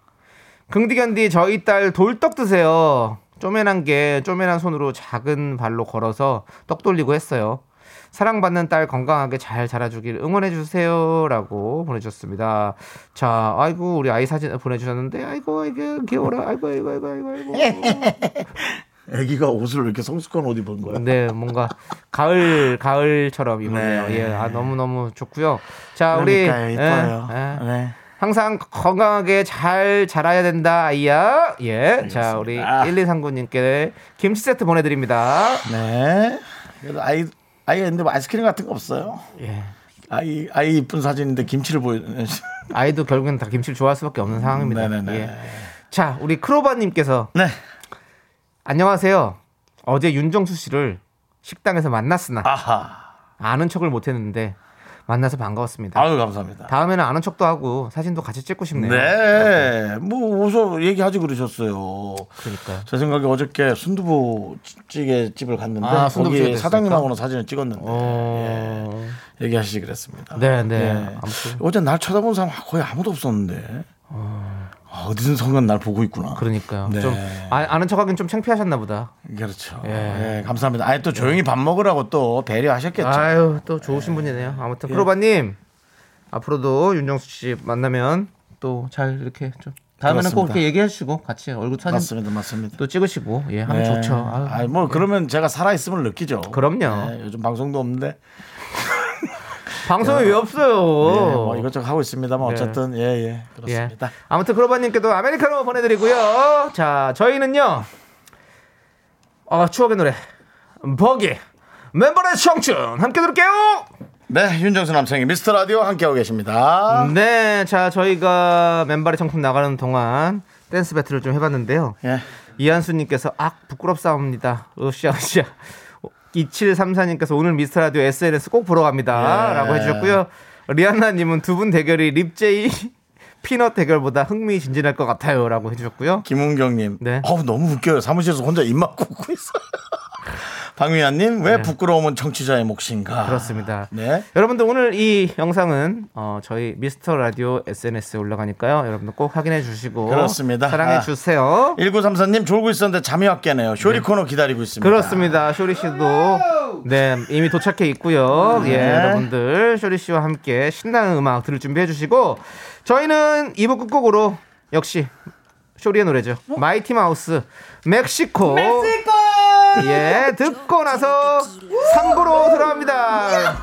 Speaker 2: 긍디견디 저희 딸 돌떡 드세요. 쪼맨한 게 쪼맨한 손으로 작은 발로 걸어서 떡 돌리고 했어요. 사랑받는 딸 건강하게 잘 자라주길 응원해 주세요라고 보내주셨습니다. 자, 아이고 우리 아이 사진 보내주셨는데, 아이고 이게 귀여워라, 아이고 아이고 아이고 아이고. 아이고.
Speaker 1: 애기가 옷을 이렇게 성숙한 옷 입은 거야.
Speaker 2: 네, 뭔가 가을 가을처럼 입었네요.
Speaker 1: 네.
Speaker 2: 예, 아 너무 너무 좋고요. 자, 우리
Speaker 1: 그러니까요, 이뻐요.
Speaker 2: 예, 예.
Speaker 1: 네.
Speaker 2: 항상 건강하게 잘 자라야 된다, 아이야. 예, 자 우리
Speaker 1: 알겠습니다.
Speaker 2: 1239님께 김치 세트 보내드립니다.
Speaker 1: 네. 그래도 아이, 아이가 있는데 뭐 아이스크림 같은 거 없어요.
Speaker 2: 예.
Speaker 1: 아이, 아이 이쁜 사진인데 김치를 보여.
Speaker 2: 아이도 결국엔 다 김치를 좋아할 수밖에 없는 상황입니다.
Speaker 1: 네네네.
Speaker 2: 예. 자, 우리 크로바님께서
Speaker 1: 네.
Speaker 2: 안녕하세요. 어제 윤정수 씨를 식당에서 만났으나
Speaker 1: 아하.
Speaker 2: 아는 척을 못했는데 만나서 반가웠습니다.
Speaker 1: 아유, 감사합니다.
Speaker 2: 다음에는 아는 척도 하고 사진도 같이 찍고 싶네요.
Speaker 1: 네. 뭐, 어서 얘기하지 그러셨어요.
Speaker 2: 그러니까요.
Speaker 1: 제 생각에 어저께 순두부 찌개 집을 갔는데
Speaker 2: 아,
Speaker 1: 거기? 사장님하고는 사진을 찍었는데
Speaker 2: 어...
Speaker 1: 예, 얘기하시지 그랬습니다.
Speaker 2: 네, 네.
Speaker 1: 예.
Speaker 2: 아무튼.
Speaker 1: 어제 날 쳐다본 사람 거의 아무도 없었는데 아, 어디선가 날 보고 있구나.
Speaker 2: 그러니까요.
Speaker 1: 네.
Speaker 2: 좀 아, 아는 척하긴 좀 창피하셨나 보다.
Speaker 1: 그렇죠.
Speaker 2: 예.
Speaker 1: 예, 감사합니다. 아니 또 조용히 밥 먹으라고 또 배려하셨겠죠.
Speaker 2: 아유, 또 좋으신 분이네요. 아무튼 크로바님 앞으로도 윤정수 씨 만나면 또 잘 이렇게 좀 다음에는 꼭
Speaker 1: 그렇습니다.
Speaker 2: 이렇게 얘기해 주시고 같이 얼굴 사진
Speaker 1: 맞습니다, 맞습니다.
Speaker 2: 또 찍으시고 예 하면
Speaker 1: 네.
Speaker 2: 좋죠. 아유,
Speaker 1: 뭐 그러면 제가 살아 있음을 느끼죠.
Speaker 2: 그럼요.
Speaker 1: 예, 요즘 방송도 없는데
Speaker 2: 방송이 왜 없어요?
Speaker 1: 예, 뭐 이것저것 하고 있습니다만
Speaker 2: 네.
Speaker 1: 어쨌든 예예
Speaker 2: 예.
Speaker 1: 그렇습니다.
Speaker 2: 아무튼 크로바 님께도 아메리카노 보내 드리고요. 자, 저희는요. 어, 추억의 노래 벅의 맨발의 청춘 함께 들을게요.
Speaker 1: 네, 윤정수 남창희 미스터 라디오 함께하고 계십니다.
Speaker 2: 네, 자 저희가 맨발의 청춘 나가는 동안 댄스 battle을 좀 해봤는데요.
Speaker 1: 예.
Speaker 2: 이한수님께서 악 부끄럽사옵니다. 으쌰 으쌰. 2734님께서 오늘 미스터 라디오 SNS 꼭 보러 갑니다.라고
Speaker 1: 예.
Speaker 2: 해주셨고요. 리안나님은 두 분 대결이 립제이 피넛 대결보다 흥미진진할 것 같아요 라고 해주셨고요.
Speaker 1: 김은경님,
Speaker 2: 네.
Speaker 1: 어우 너무 웃겨요. 사무실에서 혼자 입 막고 웃고 있어요. 박미아님, 왜 부끄러움은 청취자의 몫인가?
Speaker 2: 네. 그렇습니다.
Speaker 1: 네.
Speaker 2: 여러분들 오늘 이 영상은 어, 저희 미스터 라디오 SNS에 올라가니까요. 여러분들 꼭 확인해 주시고
Speaker 1: 그렇습니다.
Speaker 2: 사랑해
Speaker 1: 아.
Speaker 2: 주세요.
Speaker 1: 1934님 졸고 있었는데 잠이 왔겠네요. 쇼리 코너 기다리고 있습니다.
Speaker 2: 그렇습니다. 쇼리 씨도 네 이미 도착해 있고요. 예,
Speaker 1: 네.
Speaker 2: 여러분들 쇼리 씨와 함께 신나는 음악 들을 준비해 주시고 저희는 2부 끝곡으로 역시 쇼리의 노래죠. 마이티 마우스 멕시코. 멕시코. 예, 듣고 나서 3부로 돌아옵니다.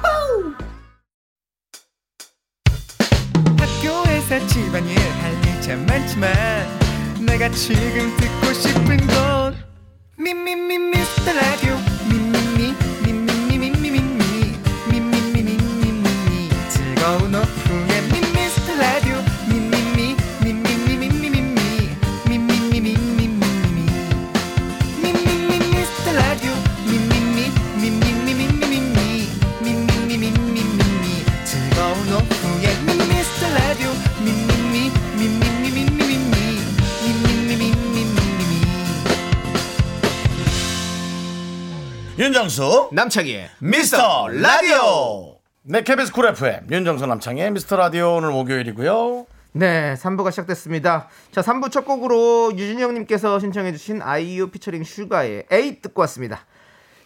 Speaker 3: 학교에서 집안일 할일참 많지만 내가 지금 듣고 싶은 건 미미미 미스터 라디오 미미미 미미미 미미미 미미미 미미미 즐거운 오후
Speaker 1: 윤정수
Speaker 2: 남창희의
Speaker 1: 미스터 라디오 네 KBS 쿨 FM 윤정수 남창희 미스터 라디오 오늘 목요일이고요
Speaker 2: 네, 3부가 시작됐습니다. 자, 3부 첫 곡으로 유진영님께서 신청해주신 아이유 피처링 슈가의 에잇 듣고 왔습니다.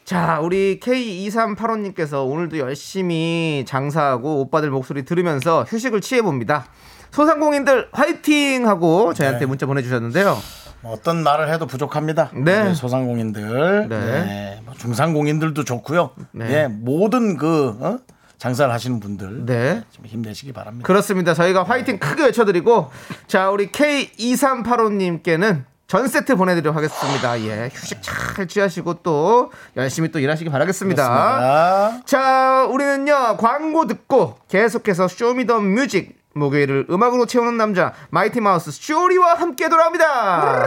Speaker 2: 자, 우리 K2385님께서 오늘도 열심히 장사하고 오빠들 목소리 들으면서 휴식을 취해봅니다. 소상공인들 화이팅! 하고 저희한테
Speaker 1: 네.
Speaker 2: 문자 보내주셨는데요.
Speaker 1: 뭐 어떤 말을 해도 부족합니다.
Speaker 2: 네.
Speaker 1: 네, 소상공인들,
Speaker 2: 네.
Speaker 1: 네. 뭐 중상공인들도 좋고요.
Speaker 2: 네.
Speaker 1: 네. 모든 그 어? 장사를 하시는 분들
Speaker 2: 네.
Speaker 1: 좀 힘내시기 바랍니다.
Speaker 2: 그렇습니다. 저희가 화이팅 크게 외쳐드리고, 자, 우리 K2385님께는 전 세트 보내드리도록 하겠습니다. 예, 휴식 잘 취하시고 또 열심히 또 일하시기 바라겠습니다.
Speaker 1: 그렇습니다.
Speaker 2: 자, 우리는요, 광고 듣고 계속해서 Show Me the Music 목요일을 음악으로 채우는 남자 마이티 마우스 쇼리와 함께 돌아옵니다.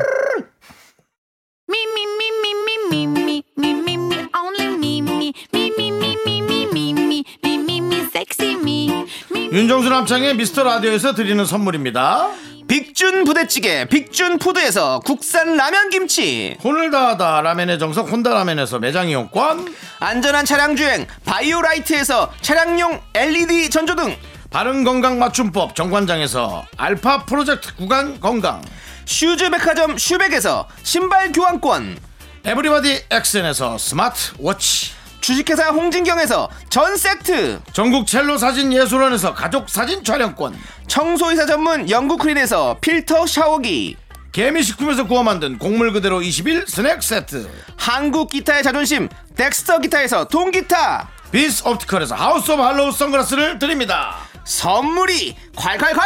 Speaker 1: 윤정수 남창희 미스터 라디오에서 드리는 선물입니다.
Speaker 2: 빅준 부대찌개 빅준 푸드에서 국산 라면 김치
Speaker 1: 혼을 다하다 라면의 정석 혼다 라면에서 매장 이용권
Speaker 2: 안전한 차량 주행 바이오라이트에서 차량용 LED 전조등
Speaker 1: 바른 건강 맞춤법 정관장에서 알파 프로젝트 구간 건강.
Speaker 2: 슈즈 백화점 슈백에서 신발 교환권,
Speaker 1: 에브리바디 엑센에서 스마트 워치.
Speaker 2: 주식회사 홍진경에서 전 세트,
Speaker 1: 전국 첼로 사진 예술원에서 가족 사진 촬영권.
Speaker 2: 청소이사 전문 영국 크린에서 필터 샤워기,
Speaker 1: 개미식품에서 구워 만든 곡물 그대로 21 스낵 세트.
Speaker 2: 한국 기타의 자존심 덱스터 기타에서 통기타,
Speaker 1: 비스 옵티컬에서 하우스 오브 할로우 선글라스를 드립니다
Speaker 2: 선물이 콸콸콸!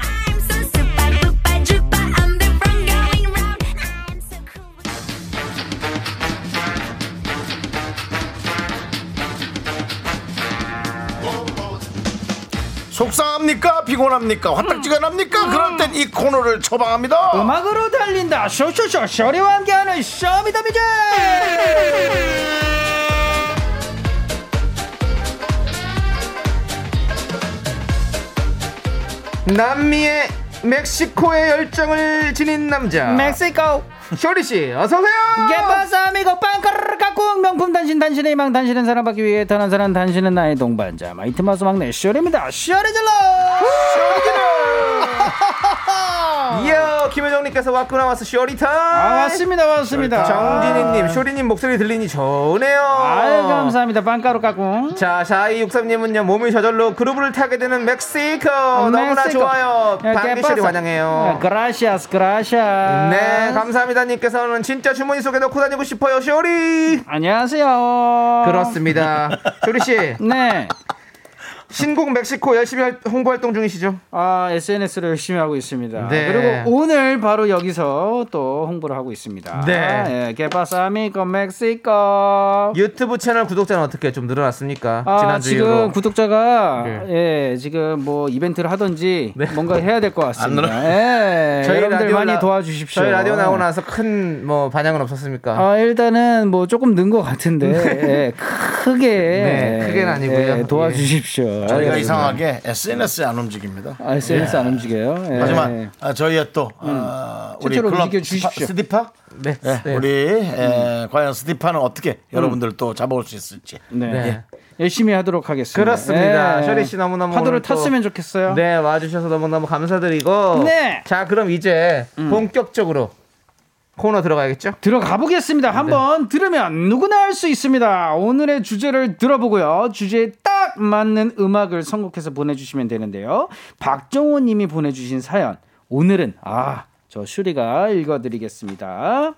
Speaker 4: I'm so super duper duper. I'm the front going round. I'm so cool.
Speaker 1: 속상합니까 피곤합니까 화딱지근합니까 그럴 땐 이 코너를 처방합니다
Speaker 5: 음악으로 달린다 쇼쇼쇼 쇼리와 함께하는 쇼미더뮤직
Speaker 2: 남미의 멕시코의 열정을 지닌 남자.
Speaker 5: 멕시코.
Speaker 2: 쇼리 씨 어서 오세요.
Speaker 5: qué pasa amigo 빵카르르 갖고 명품 단신 단신의 희망 단신은 사랑받기 위해 태어난 사람 단신은 나의 동반자. 마이티 마우스 막내 쇼리입니다. 쇼리 질러
Speaker 2: 이야 김효정님께서 왔구나 와서 쇼리 타임.
Speaker 5: 아 맞습니다 맞습니다
Speaker 2: 정진희님 쇼리님 목소리 들리니 좋네요.
Speaker 5: 아유 감사합니다 빵가루 깎고
Speaker 2: 자, 4263님은요, 몸이 저절로 그루브를 타게 되는 멕시코. 너무나
Speaker 5: 멕시코.
Speaker 2: 좋아요.
Speaker 5: 야,
Speaker 2: 방귀
Speaker 5: ¿qué
Speaker 2: 쇼리
Speaker 5: pasa?
Speaker 2: 환영해요.
Speaker 5: 그라시아스 그라시아스
Speaker 2: 네, 감사합니다.님께서는 진짜 주머니 속에 넣고 다니고 싶어요, 쇼리.
Speaker 5: 안녕하세요
Speaker 2: 그렇습니다. 쇼리씨,
Speaker 5: 네
Speaker 2: 신곡 멕시코 열심히 할- 홍보 활동 중이시죠?
Speaker 5: 아, SNS를 열심히 하고 있습니다.
Speaker 2: 네.
Speaker 5: 그리고 오늘 바로 여기서 또 홍보를 하고 있습니다.
Speaker 2: 네.
Speaker 5: 예, 게파사미코 멕시코.
Speaker 2: 유튜브 채널 구독자는 어떻게 좀 늘어났습니까?
Speaker 5: 아,
Speaker 2: 지난주
Speaker 5: 지금
Speaker 2: 이후로.
Speaker 5: 구독자가
Speaker 2: 네.
Speaker 5: 예, 지금 뭐 이벤트를 하든지
Speaker 2: 네.
Speaker 5: 뭔가 해야 될 것 같습니다.
Speaker 1: 늘어-
Speaker 5: 예, 여러분들 많이
Speaker 2: 나-
Speaker 5: 도와주십시오.
Speaker 2: 저희 라디오 나오고 나서 큰 뭐 반향은 없었습니까?
Speaker 5: 아, 일단은 뭐 조금 는 것 같은데 예, 크게
Speaker 2: 네, 크게는 아니고요.
Speaker 5: 예, 도와주십시오.
Speaker 1: 저희가
Speaker 5: 예.
Speaker 1: 이상하게 SNS에 안 움직입니다
Speaker 5: 아, SNS 안 움직여요. 예.
Speaker 1: 하지만 아, 저희의 또 아, 우리
Speaker 5: 실제로
Speaker 1: 클럽
Speaker 5: 움직여 주십시오.
Speaker 1: 스디파
Speaker 2: 네.
Speaker 1: 네,
Speaker 2: 네.
Speaker 1: 우리 에, 과연 스디파는 어떻게 여러분들 또 잡아올 수 있을지
Speaker 5: 네.
Speaker 2: 네.
Speaker 5: 열심히 하도록 하겠습니다.
Speaker 2: 그렇습니다.
Speaker 5: 예.
Speaker 2: 쇼리 씨 너무너무
Speaker 5: 파도를 탔으면 좋겠어요.
Speaker 2: 네, 와주셔서 너무너무 감사드리고.
Speaker 5: 네.
Speaker 2: 자, 그럼 이제 본격적으로 코너 들어가야겠죠?
Speaker 5: 들어가 보겠습니다. 한번 들으면 누구나 알 수 있습니다. 오늘의 주제를 들어보고요. 주제에 딱 맞는 음악을 선곡해서 보내주시면 되는데요. 박정호 님이 보내주신 사연. 오늘은, 아, 저 슈리가 읽어드리겠습니다.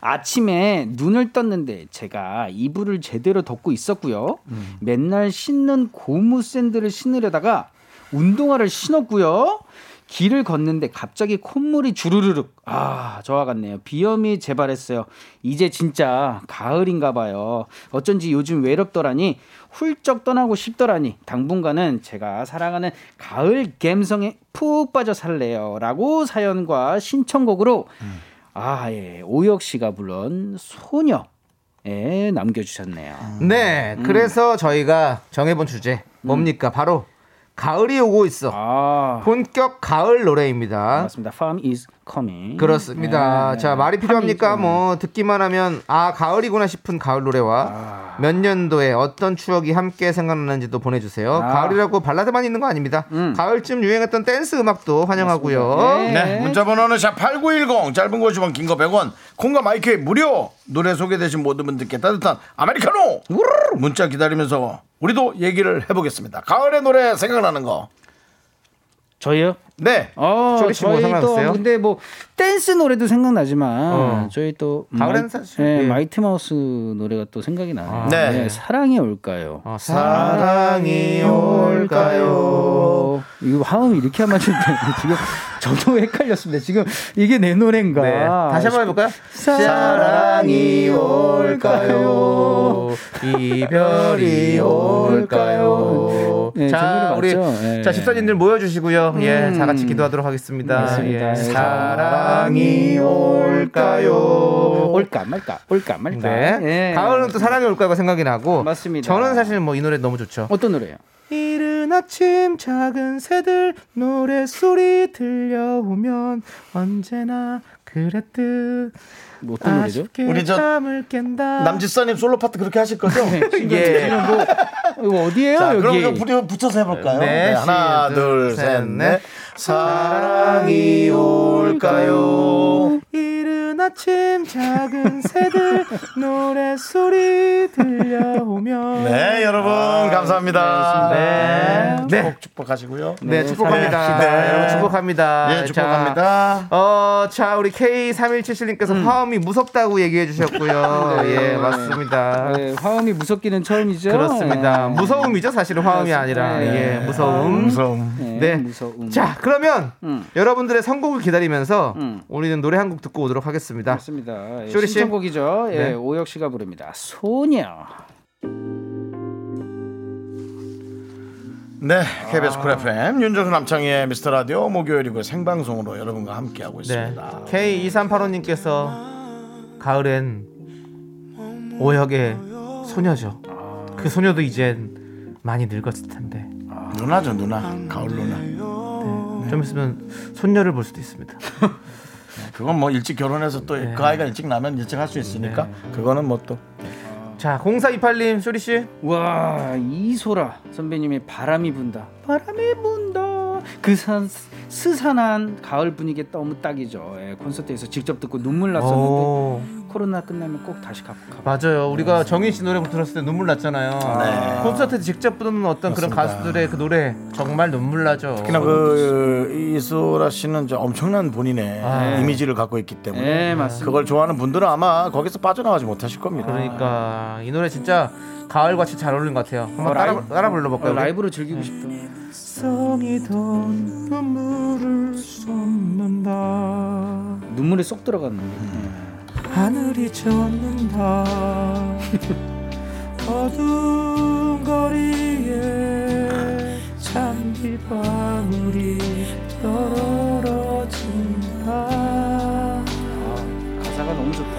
Speaker 5: 아침에 눈을 떴는데 제가 이불을 제대로 덮고 있었고요. 맨날 신는 고무 샌들을 신으려다가 운동화를 신었고요. 길을 걷는데 갑자기 콧물이 주르르륵. 아, 저와 같네요. 비염이 재발했어요. 이제 진짜 가을인가 봐요. 어쩐지 요즘 외롭더라니 훌쩍 떠나고 싶더라니 당분간은 제가 사랑하는 가을 감성에 푹 빠져 살래요. 라고 사연과 신청곡으로 아, 예. 오혁 씨가 불른 소녀. 에 남겨주셨네요.
Speaker 2: 네, 그래서 저희가 정해본 주제 뭡니까? 바로 가을이 오고 있어.
Speaker 5: 아,
Speaker 2: 본격 가을 노래입니다.
Speaker 5: 맞습니다. Farm is coming.
Speaker 2: 그렇습니다.
Speaker 5: 네.
Speaker 2: 자, 말이 필요합니까? 뭐 듣기만 하면 아, 가을이구나 싶은 가을 노래와 몇 년도에 어떤 추억이 함께 생각나는지도 보내 주세요.
Speaker 5: 아.
Speaker 2: 가을이라고 발라드만 있는 거 아닙니다. 가을쯤 유행했던 댄스 음악도 환영하고요.
Speaker 5: 맞습니다.
Speaker 1: 네, 문자 번호는 샵8910 짧은 거 50원 긴거 100원 콩과 마이케이 무료 노래 소개되신 모든 분들께 따뜻한 아메리카노 우르르 문자 기다리면서 우리도 얘기를 해 보겠습니다 가을의 노래 생각나는 거
Speaker 5: 저희요?
Speaker 1: 네.
Speaker 5: 어,
Speaker 2: 씨뭐
Speaker 5: 저희 또? 근데 뭐 댄스 노래도 생각나지만
Speaker 2: 어.
Speaker 5: 저희 또 마이-
Speaker 2: 사실,
Speaker 5: 네,
Speaker 2: 예.
Speaker 5: 마이티 마우스 노래가 또 생각이 나요.
Speaker 1: 아, 네.
Speaker 5: 사랑이 올까요?
Speaker 2: 어, 사랑이 올까요?
Speaker 5: 이거 화음이 이렇게 하면 지금 저도 헷갈렸습니다. 지금 이게 내 노래인가?
Speaker 2: 네. 다시 한번 해볼까요?
Speaker 5: 사랑이 올까요?
Speaker 2: 이별이 올까요?
Speaker 5: 네,
Speaker 2: 자,
Speaker 5: 제
Speaker 2: 우리?
Speaker 5: 네.
Speaker 2: 자 집사님들 모여주시고요. 예, 다 같이 기도하도록 하겠습니다. 예.
Speaker 5: 네.
Speaker 2: 사랑이 올까요?
Speaker 5: 올까 말까? 올까 말까?
Speaker 2: 네.
Speaker 5: 예.
Speaker 2: 가을은 또 사랑이 올까가 생각이 나고.
Speaker 5: 맞습니다.
Speaker 2: 저는 사실 뭐 이 노래 너무 좋죠.
Speaker 5: 어떤 노래요?
Speaker 2: 이른 아침 작은 새들 노래 소리 들려오면 언제나 그랬듯
Speaker 5: 뭐 어떤 노래죠?
Speaker 2: 아쉽게
Speaker 1: 우리 저
Speaker 2: 잠을 깬다
Speaker 1: 남지사님 솔로 파트 그렇게 하실 거죠?
Speaker 2: 예.
Speaker 5: 뭐 이거 어디예요?
Speaker 1: 자, 그럼
Speaker 5: 여기.
Speaker 1: 이거 부리 붙여서 해볼까요?
Speaker 2: 네,
Speaker 1: 하나,
Speaker 2: 시,
Speaker 1: 둘,
Speaker 2: 둘,
Speaker 1: 셋,
Speaker 2: 셋,
Speaker 1: 넷.
Speaker 2: 넷.
Speaker 1: 사랑이 올까요?
Speaker 2: 이 른 아침 작은 새들 노래 소리 들려오면
Speaker 1: 네, 여러분, 감사합니다.
Speaker 2: 네. 네.
Speaker 1: 축복, 축복하시고요.
Speaker 2: 네, 축복합니다.
Speaker 1: 네.
Speaker 2: 여러분 축복합니다.
Speaker 1: 네, 축복합니다.
Speaker 2: 자, 어, 자, 우리 K3177님께서
Speaker 5: 음.
Speaker 2: 화음이 무섭다고 얘기해 주셨고요. 예, 맞습니다.
Speaker 5: 네, 화음이 무섭기는 처음이죠.
Speaker 2: 그렇습니다.
Speaker 5: 네.
Speaker 2: 무서움이죠, 사실은 화음이 아니라.
Speaker 5: 네.
Speaker 2: 예, 무서움.
Speaker 1: 무서움.
Speaker 5: 네,
Speaker 2: 네.
Speaker 5: 무서움.
Speaker 2: 자, 그러면
Speaker 5: 음.
Speaker 2: 여러분들의 선곡을 기다리면서
Speaker 5: 음.
Speaker 2: 우리는 노래 한 곡 듣고 오도록 하겠습니다.
Speaker 5: 맞습니다. 예,
Speaker 2: 쇼리 씨?
Speaker 5: 신청곡이죠. 예,
Speaker 2: 네.
Speaker 5: 오혁 씨가 부릅니다. 소녀.
Speaker 1: 네, KBS 쿨 FM 윤정수 남창희의 미스터 라디오 목요일이고 생방송으로 여러분과 함께하고
Speaker 2: 네.
Speaker 1: 있습니다.
Speaker 2: K2385님께서 가을엔 오혁의 소녀죠. 그 소녀도 이젠 많이 늙었을 텐데.
Speaker 1: 누나죠, 누나. 가을 누나.
Speaker 2: 좀 있으면 손녀를 볼 수도 있습니다.
Speaker 1: 그건 뭐 일찍 결혼해서 또 그 아이가 일찍 나면 일찍 할 수 있으니까 그거는 뭐 또.
Speaker 2: 자, 0428님, 쇼리 씨.
Speaker 5: 와 이소라 선배님의 바람이 분다. 바람이 분다. 그 산, 스산한 가을 분위기 너무 딱이죠. 예, 콘서트에서 직접 듣고 눈물 났었는데
Speaker 2: 오,
Speaker 5: 코로나 끝나면 꼭 다시 가. 가.
Speaker 2: 맞아요. 우리가 정인 씨 노래 들었을 때 눈물 났잖아요.
Speaker 1: 네.
Speaker 2: 콘서트에 직접 부르는 어떤 그런
Speaker 1: 맞습니다.
Speaker 2: 가수들의 그 노래 정말 눈물 나죠.
Speaker 1: 특히나 그 이소라 씨는 엄청난 본인의
Speaker 2: 아.
Speaker 1: 이미지를 갖고 있기 때문에
Speaker 5: 네 맞습니다.
Speaker 1: 그걸 좋아하는 분들은 아마 거기서 빠져나가지 못하실 겁니다.
Speaker 2: 그러니까 이 노래 진짜 가을과 진짜 잘 어울리는 것 같아요. 한번
Speaker 5: 어,
Speaker 2: 따라,
Speaker 5: 라이브-
Speaker 2: 따라 불러볼까요?
Speaker 5: 어? 라이브로 즐기고 싶다.
Speaker 2: 성이 돈 눈물을 쏟는다
Speaker 5: 눈물이 쏙 들어갔네.
Speaker 2: 하늘이 젖는다 어두운 거리에 잔디방울이 떨어진다
Speaker 5: 가사가 너무 좋다.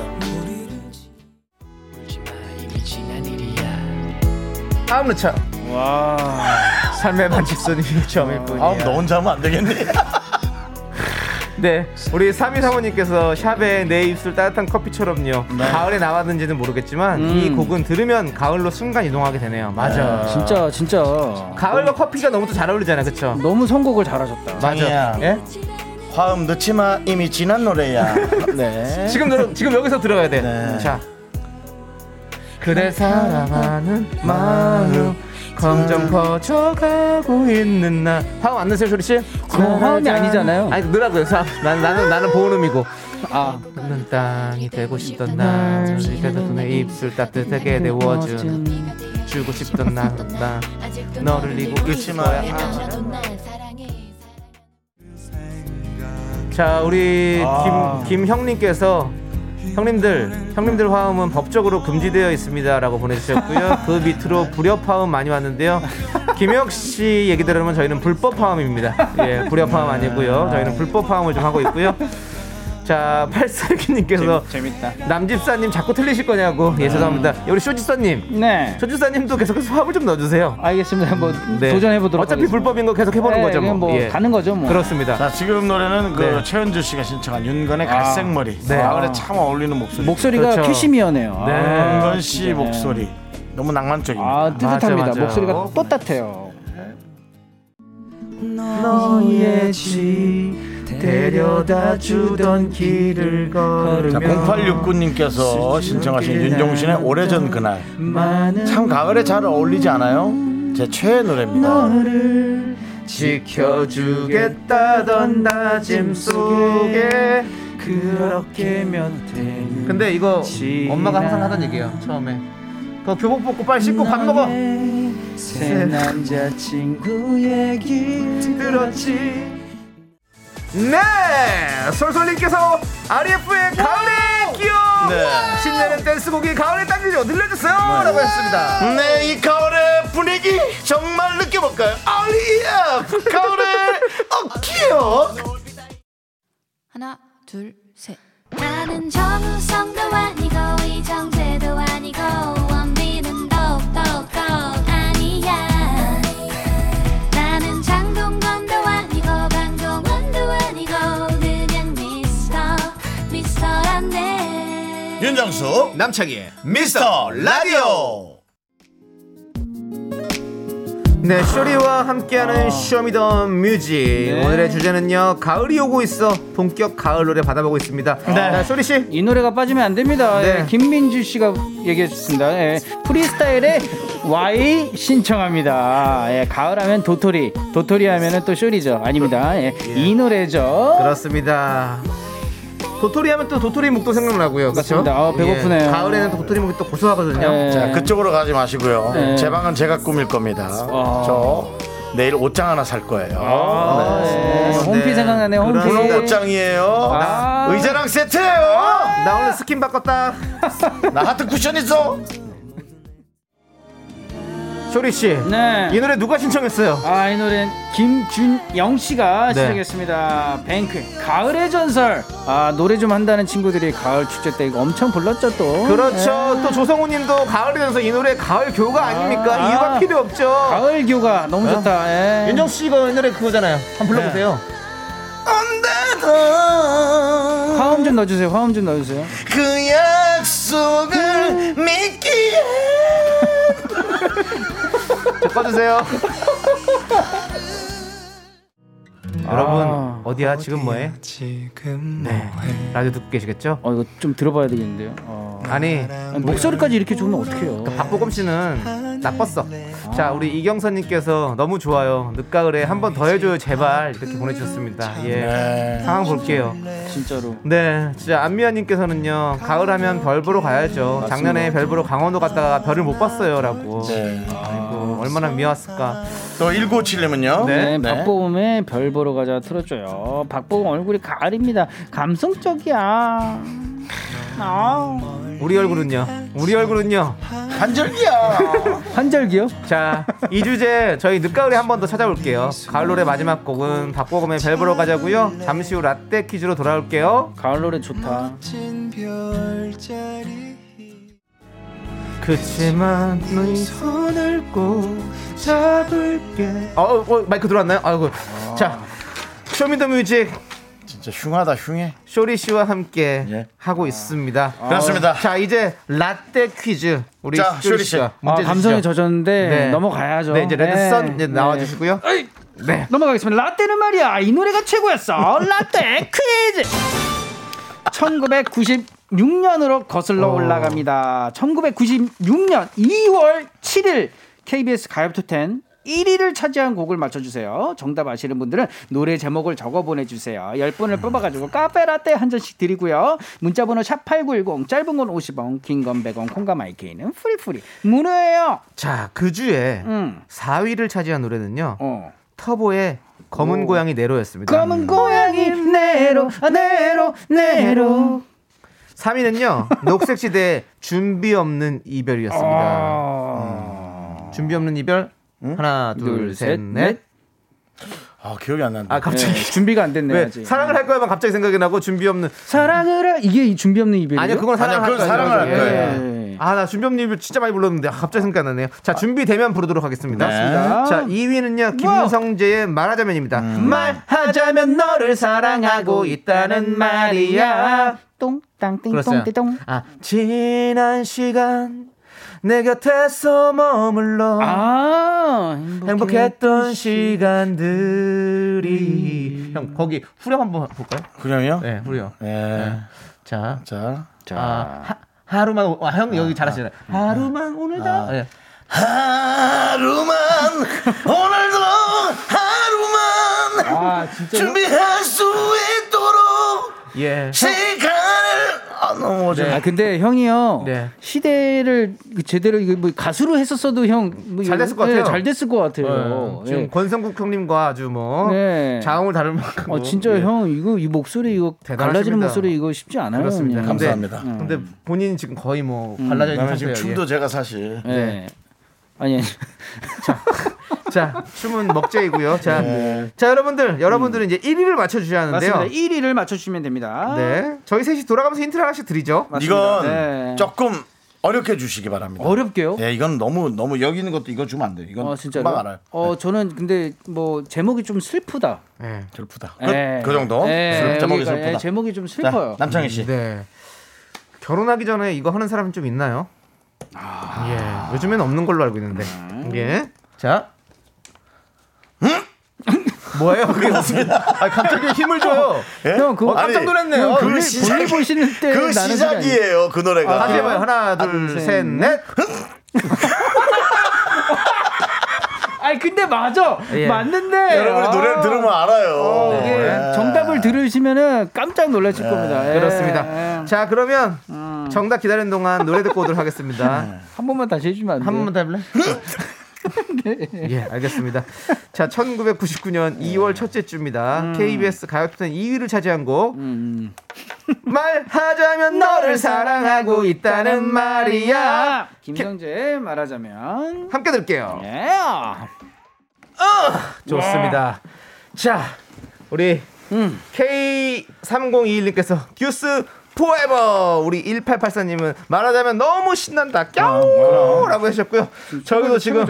Speaker 2: 다음 루차
Speaker 5: 와.
Speaker 2: 삶의 반직선이 점일 뿐이야
Speaker 1: 아, 너 혼자 하면 안 되겠니?
Speaker 2: 네, 우리 3235님께서 샵에 내 입술 따뜻한 커피처럼요. 가을에 나왔는지는 모르겠지만
Speaker 5: 음.
Speaker 2: 이 곡은 들으면 가을로 순간 이동하게 되네요. 맞아.
Speaker 5: 진짜 진짜
Speaker 2: 가을과 커피가 너무 또 잘 어울리잖아요, 그렇죠?
Speaker 5: 너무 선곡을 잘하셨다.
Speaker 2: 맞아. 예?
Speaker 1: 화음 넣지 마 이미 지난 노래야. 네.
Speaker 2: 지금 들어, 지금 여기서 들어야 돼.
Speaker 1: 네.
Speaker 2: 자, 그대 사랑하는 마음 점점 커져가고 있는 나. 화음 안 넣으세요, 쇼리 씨?
Speaker 5: 어, 화음이 아니잖아요.
Speaker 2: 아니 넣으라고요. 자, 난 나는 나는 보음이고. 아는 땅이 되고 싶던 날 그래도 내 입술 따뜻하게 데워준 주고 싶던 나, 나 너를 잊고 있을 거야 자 우리
Speaker 1: 아.
Speaker 2: 김, 김형님께서 형님들 형님들 화음은 법적으로 금지되어 있습니다라고 보내주셨고요. 그 밑으로 불협 화음 많이 왔는데요. 김혁 씨 얘기 들으면 저희는 불법 화음입니다. 예 불협 화음 아니고요. 저희는 불법 화음을 좀 하고 있고요 자, 8462님께서
Speaker 5: 재밌다.
Speaker 2: 남집사님 자꾸 틀리실 거냐고. 예, 죄송합니다. 우리 쇼집사님.
Speaker 5: 네.
Speaker 2: 쇼집사님도 계속해서 화합을 좀 넣어주세요.
Speaker 5: 알겠습니다. 한번
Speaker 2: 네.
Speaker 5: 도전해 보도록
Speaker 2: 어차피
Speaker 5: 하겠습니다.
Speaker 2: 불법인 거 계속 해보는
Speaker 5: 네,
Speaker 2: 거죠.
Speaker 5: 그냥
Speaker 2: 뭐.
Speaker 5: 뭐
Speaker 2: 예.
Speaker 5: 가는 거죠, 뭐.
Speaker 2: 그렇습니다.
Speaker 1: 자 지금 노래는 그
Speaker 2: 네.
Speaker 1: 최현주 씨가 신청한 윤건의 갈색머리.
Speaker 2: 네.
Speaker 1: 가을에 참 어울리는 목소리.
Speaker 5: 목소리가
Speaker 2: 그렇죠.
Speaker 5: 캐시미어네요.
Speaker 2: 네.
Speaker 5: 아,
Speaker 1: 윤건 씨
Speaker 5: 진짜.
Speaker 1: 목소리 너무 낭만적입니다.
Speaker 5: 아, 뜨뜻합니다.
Speaker 2: 맞아, 맞아.
Speaker 5: 목소리가
Speaker 2: 어.
Speaker 5: 떳떳해요.
Speaker 2: 너의 집 데려다 주던 길을
Speaker 1: 자,
Speaker 2: 걸으며
Speaker 1: 0869님께서 신청하신 윤종신의 오래전 그날. 참 가을에 잘 어울리지 않아요? 제 최애 노래입니다.
Speaker 2: 너를 지켜주겠다던 다짐 속에
Speaker 5: 그렇게 몇 해.
Speaker 2: 근데 이거. 엄마가 항상 하던 얘기예요 처음에 그 교복 벗고 빨리 씻고 밥 먹어
Speaker 5: 새 남자친구 얘기
Speaker 2: 들었지 네 솔솔님께서 RF의 가을의 기억
Speaker 1: 네.
Speaker 2: 신나는 댄스곡이 가을에 당기죠 늘려주세요 라고 했습니다
Speaker 1: 네, 이 가을의 분위기 정말 느껴볼까요? 아리야! 가을의 어, 기억!
Speaker 4: 하나 둘 셋. 나는 정우성도 아니고 이정재도 아니고
Speaker 1: 윤정수,
Speaker 2: 남창희의
Speaker 1: 미스터 라디오!
Speaker 2: 네, 쇼리와 함께하는 쇼미더 뮤직.
Speaker 5: 네.
Speaker 2: 오늘의 주제는요, 가을이 오고 있어. 본격 가을 노래 받아보고 있습니다. 자, 쇼리 씨.
Speaker 5: 이 노래가 빠지면 안 됩니다.
Speaker 2: 네.
Speaker 5: 예, 김민주 씨가 얘기했습니다. 예, 프리스타일의 Y 신청합니다. 예, 가을하면 도토리, 도토리 하면은 또 쇼리죠. 아닙니다. 예, 이 노래죠.
Speaker 2: 그렇습니다. 도토리 하면 또 도토리 묵도 생각나고요. 그렇죠?
Speaker 5: 맞습니다. 아, 배고프네요.
Speaker 2: 예, 가을에는 또 도토리 묵이 또 고소하거든요.
Speaker 5: 예.
Speaker 1: 자, 그쪽으로 가지 마시고요.
Speaker 5: 네.
Speaker 1: 제 방은 제가 꾸밀 겁니다.
Speaker 5: 아.
Speaker 1: 저 내일 옷장 하나 살 거예요.
Speaker 5: 아,
Speaker 1: 네.
Speaker 5: 예, 홈피 생각나네요. 홈피.
Speaker 1: 분홍 옷장이에요.
Speaker 5: 아.
Speaker 1: 의자랑 세트예요.
Speaker 2: 나 오늘 스킨 바꿨다.
Speaker 1: 나 하트 쿠션 있어.
Speaker 2: 쇼리 씨.
Speaker 5: 네.
Speaker 2: 이 노래 누가 신청했어요?
Speaker 5: 아, 이 노래는 김준영 씨가
Speaker 2: 네.
Speaker 5: 시작했습니다. 뱅크, 가을의 전설. 아, 노래 좀 한다는 친구들이 가을 축제 때 이거 엄청 불렀죠, 또.
Speaker 2: 그렇죠.
Speaker 5: 예.
Speaker 2: 또 조성우 님도 가을이 돼서 이 노래 가을 교가 아닙니까?
Speaker 5: 아.
Speaker 2: 이유가 필요 없죠.
Speaker 5: 가을 교가 너무 좋다. 예.
Speaker 2: 윤정 씨가 이 노래 그거잖아요. 한번 불러 보세요.
Speaker 5: 화음 좀 넣어주세요. 화음 좀 넣어주세요.
Speaker 1: 그 약속을 믿기에
Speaker 2: 저 꺼주세요. 여러분
Speaker 5: 아.
Speaker 2: 어디야 지금 뭐해?
Speaker 3: 지금
Speaker 2: 네 라디오 듣고 계시겠죠?
Speaker 5: 어, 이거 좀 들어봐야 되겠는데요. 어.
Speaker 2: 아니
Speaker 5: 아니, 목소리까지 이렇게 좋으면 어떡해요.
Speaker 2: 박보검 씨는 나빴어. 자 우리 이경선님께서 너무 좋아요. 늦가을에 한 번 더 해줘요 제발 이렇게 보내주셨습니다. 예
Speaker 1: 네.
Speaker 2: 상황 볼게요.
Speaker 5: 진짜로.
Speaker 2: 네, 진짜 안미아님께서는요 가을 하면 별 보러 가야죠. 작년에 별 보러 강원도 갔다가 별을 못 봤어요라고.
Speaker 1: 네.
Speaker 2: 아이고 얼마나 미웠을까.
Speaker 1: 또 1957님은요.
Speaker 5: 네,
Speaker 1: 네.
Speaker 5: 박보검의 별 보러 가자 틀어줘요. 박보검 얼굴이 가을입니다. 감성적이야. 아,
Speaker 2: 우리 얼굴은요. 우리 얼굴은요.
Speaker 1: 한절기야.
Speaker 5: 한절기요?
Speaker 2: 자, 이 주제 저희 늦가을에 한 번 더 찾아올게요. 가을 노래 마지막 곡은 박보검의 별 보러 가자고요. 잠시 후 라떼 퀴즈로 돌아올게요.
Speaker 5: 가을 노래 좋다.
Speaker 2: 그치만 너희 손을 꼭 잡을게. 어, 어, 어, 마이크 들어왔나요? 아이고. 자, 쇼미더뮤직
Speaker 1: 진짜 흉하다 흉해.
Speaker 2: 쇼리 씨와 함께
Speaker 1: 예.
Speaker 2: 하고 있습니다.
Speaker 1: 그렇습니다.
Speaker 2: 자, 이제 라떼 퀴즈 우리
Speaker 1: 자,
Speaker 2: 쇼리
Speaker 1: 씨.
Speaker 2: 씨가
Speaker 5: 아,
Speaker 2: 문제
Speaker 5: 감성에
Speaker 2: 주시죠.
Speaker 5: 젖었는데
Speaker 2: 네.
Speaker 5: 넘어가야죠.
Speaker 2: 네, 이제 red sun
Speaker 5: 네.
Speaker 2: 이제 나와주시고요. 네.
Speaker 5: 넘어가겠습니다. 라떼는 말이야 이 노래가 최고였어. 라떼 퀴즈. 1996년으로 거슬러
Speaker 2: 어.
Speaker 5: 올라갑니다. 1996년 2월 7일 KBS 가요톱10 1위를 차지한 곡을 맞춰주세요. 정답 아시는 분들은 노래 제목을 적어 보내주세요. 10분을 뽑아가지고 카페라떼 한 잔씩 드리고요. 문자번호 샵8910 짧은 건 50원 긴 건 100원 콩과 마이케이는 free free 무료예요.
Speaker 2: 자, 그 주에
Speaker 5: 음.
Speaker 2: 4위를 차지한 노래는요.
Speaker 5: 어.
Speaker 2: 터보의 검은 고양이 네로였습니다.
Speaker 5: 검은 고양이 네로 아, 네로 네로
Speaker 2: 3위는요. 녹색지대의 준비 없는 이별이었습니다.
Speaker 5: 아.
Speaker 2: 준비 없는 이별 하나, 둘,
Speaker 5: 둘,
Speaker 2: 셋,
Speaker 5: 셋,
Speaker 2: 넷.
Speaker 1: 아, 기억이 안 난다.
Speaker 2: 아 갑자기
Speaker 5: 네, 준비가 안 됐네
Speaker 2: 왜
Speaker 5: 아직.
Speaker 2: 사랑을 할 거야만 갑자기 생각이 나고 준비 없는.
Speaker 5: 사랑을 할 이게 이 준비 없는 이별이요?
Speaker 2: 아니요 그건 사랑을 할 거야
Speaker 1: 사랑을 할 거예요.
Speaker 5: 네.
Speaker 2: 아나 준비 없는 이별 진짜 많이 불렀는데 아, 갑자기 생각 안 나네요. 자 준비되면 부르도록 하겠습니다.
Speaker 5: 맞습니다.
Speaker 2: 자 2위는요 김성재의 말하자면입니다. 말하자면 너를 사랑하고 있다는 말이야. 그렇어요.
Speaker 5: 똥땅띵똥띵똥
Speaker 2: 아 지난 시간 내 곁에서 머물러
Speaker 5: 아
Speaker 2: 행복했던 시간들이. 형 거기 후렴 한번 볼까요?
Speaker 1: 그냥요?
Speaker 2: 네 후렴.
Speaker 1: 예.
Speaker 2: 자,
Speaker 1: 자.
Speaker 2: 아, 하, 하루만 오- 아, 형 여기 잘하시잖아요. 하루만 오늘다 예.
Speaker 1: 하루만 오늘도 하루만
Speaker 5: 아
Speaker 1: 준비할 수 있도록
Speaker 2: 예.
Speaker 1: 시간을 아, 너무 어제
Speaker 5: 아 근데 형이요
Speaker 2: 네.
Speaker 5: 시대를 제대로 이거 뭐 가수로 했었어도 형뭐
Speaker 2: 잘
Speaker 5: 이거-
Speaker 2: 됐을 것
Speaker 5: 네,
Speaker 2: 같아요.
Speaker 5: 잘 됐을 것 같아요.
Speaker 2: 어, 지금
Speaker 5: 예.
Speaker 2: 권성국 형님과 아주 뭐
Speaker 5: 네.
Speaker 2: 자웅을 다룰 만큼
Speaker 5: 어 진짜
Speaker 2: 예.
Speaker 5: 형 이거 이 목소리 이거
Speaker 2: 대단하십니다.
Speaker 5: 갈라지는 목소리 이거 쉽지 않아요.
Speaker 2: 그렇습니다. 근데-
Speaker 1: 감사합니다.
Speaker 2: 근데 본인 지금 거의 뭐 발라져 있는
Speaker 1: 그다음에 지금
Speaker 2: 상태예요.
Speaker 1: 춤도 제가 사실
Speaker 5: 네. 아니 아니.
Speaker 2: 예. 자, 춤은 먹재이고요. 자, 자 여러분들, 여러분들은 이제 1위를 맞춰 주셔야 하는데요.
Speaker 5: 맞습니다. 1위를 맞춰주시면 됩니다.
Speaker 2: 네, 저희 셋이 돌아가면서 힌트를 하나씩 드리죠.
Speaker 1: 이건
Speaker 5: 네.
Speaker 1: 조금 어렵게 주시기 바랍니다.
Speaker 5: 어렵게요?
Speaker 1: 예, 이건 너무 너무 여기 있는 것도 이거 주면 안 돼요. 이건
Speaker 5: 어 진짜로.
Speaker 1: 금방 알아요.
Speaker 5: 어 저는 근데 뭐 제목이 좀 슬프다.
Speaker 2: 네.
Speaker 1: 슬프다.
Speaker 5: 예.
Speaker 1: 그, 그 정도?
Speaker 5: 예,
Speaker 1: 슬- 제목이 슬프다.
Speaker 5: 예, 제목이 좀
Speaker 1: 자,
Speaker 5: 슬퍼요.
Speaker 1: 남창희 씨.
Speaker 2: 네. 결혼하기 전에 이거 하는 사람 좀 있나요? 예, 요즘엔 없는 걸로 알고 있는데. 예. 자. 뭐예요? 그게 무슨? 아 갑자기 힘을 줘요.
Speaker 5: 형 그거
Speaker 2: 어, 깜짝 놀랐네요.
Speaker 5: 형,
Speaker 2: 그
Speaker 5: 보시는
Speaker 1: 때그
Speaker 5: 나는 소리 아니에요.
Speaker 1: 시작이에요. 그 노래가.
Speaker 2: 다시 해봐요. 하나, 둘,
Speaker 5: 둘,
Speaker 2: 셋,
Speaker 5: 셋,
Speaker 2: 넷.
Speaker 5: 근데 맞아.
Speaker 2: 예.
Speaker 5: 맞는데.
Speaker 1: 여러분이
Speaker 5: 아.
Speaker 1: 노래를 들으면 알아요.
Speaker 5: 이게
Speaker 1: 예.
Speaker 5: 정답을 들으시면은 깜짝 놀라실 겁니다. 예.
Speaker 2: 네. 그렇습니다.
Speaker 5: 예.
Speaker 2: 자, 그러면 정답 기다리는 동안 노래 듣고 오도록 하겠습니다.
Speaker 5: 한 번만 다시 해주면 안 돼요?
Speaker 2: 한 번만 더 해볼래? 예, 알겠습니다. 자, 1999년 2월 첫째 주입니다. KBS 가요톱텐 2위를 차지한 곡. 말하자면 너를 사랑하고 있다는 말이야.
Speaker 5: 김성재 말하자면.
Speaker 2: 함께 들게요.
Speaker 5: 예.
Speaker 2: 좋습니다. 자, 우리 K3021님께서 듀스 포에버 우리 1884님은 말하자면 너무 신난다 꺄우라고 하셨고요. 저기도 지금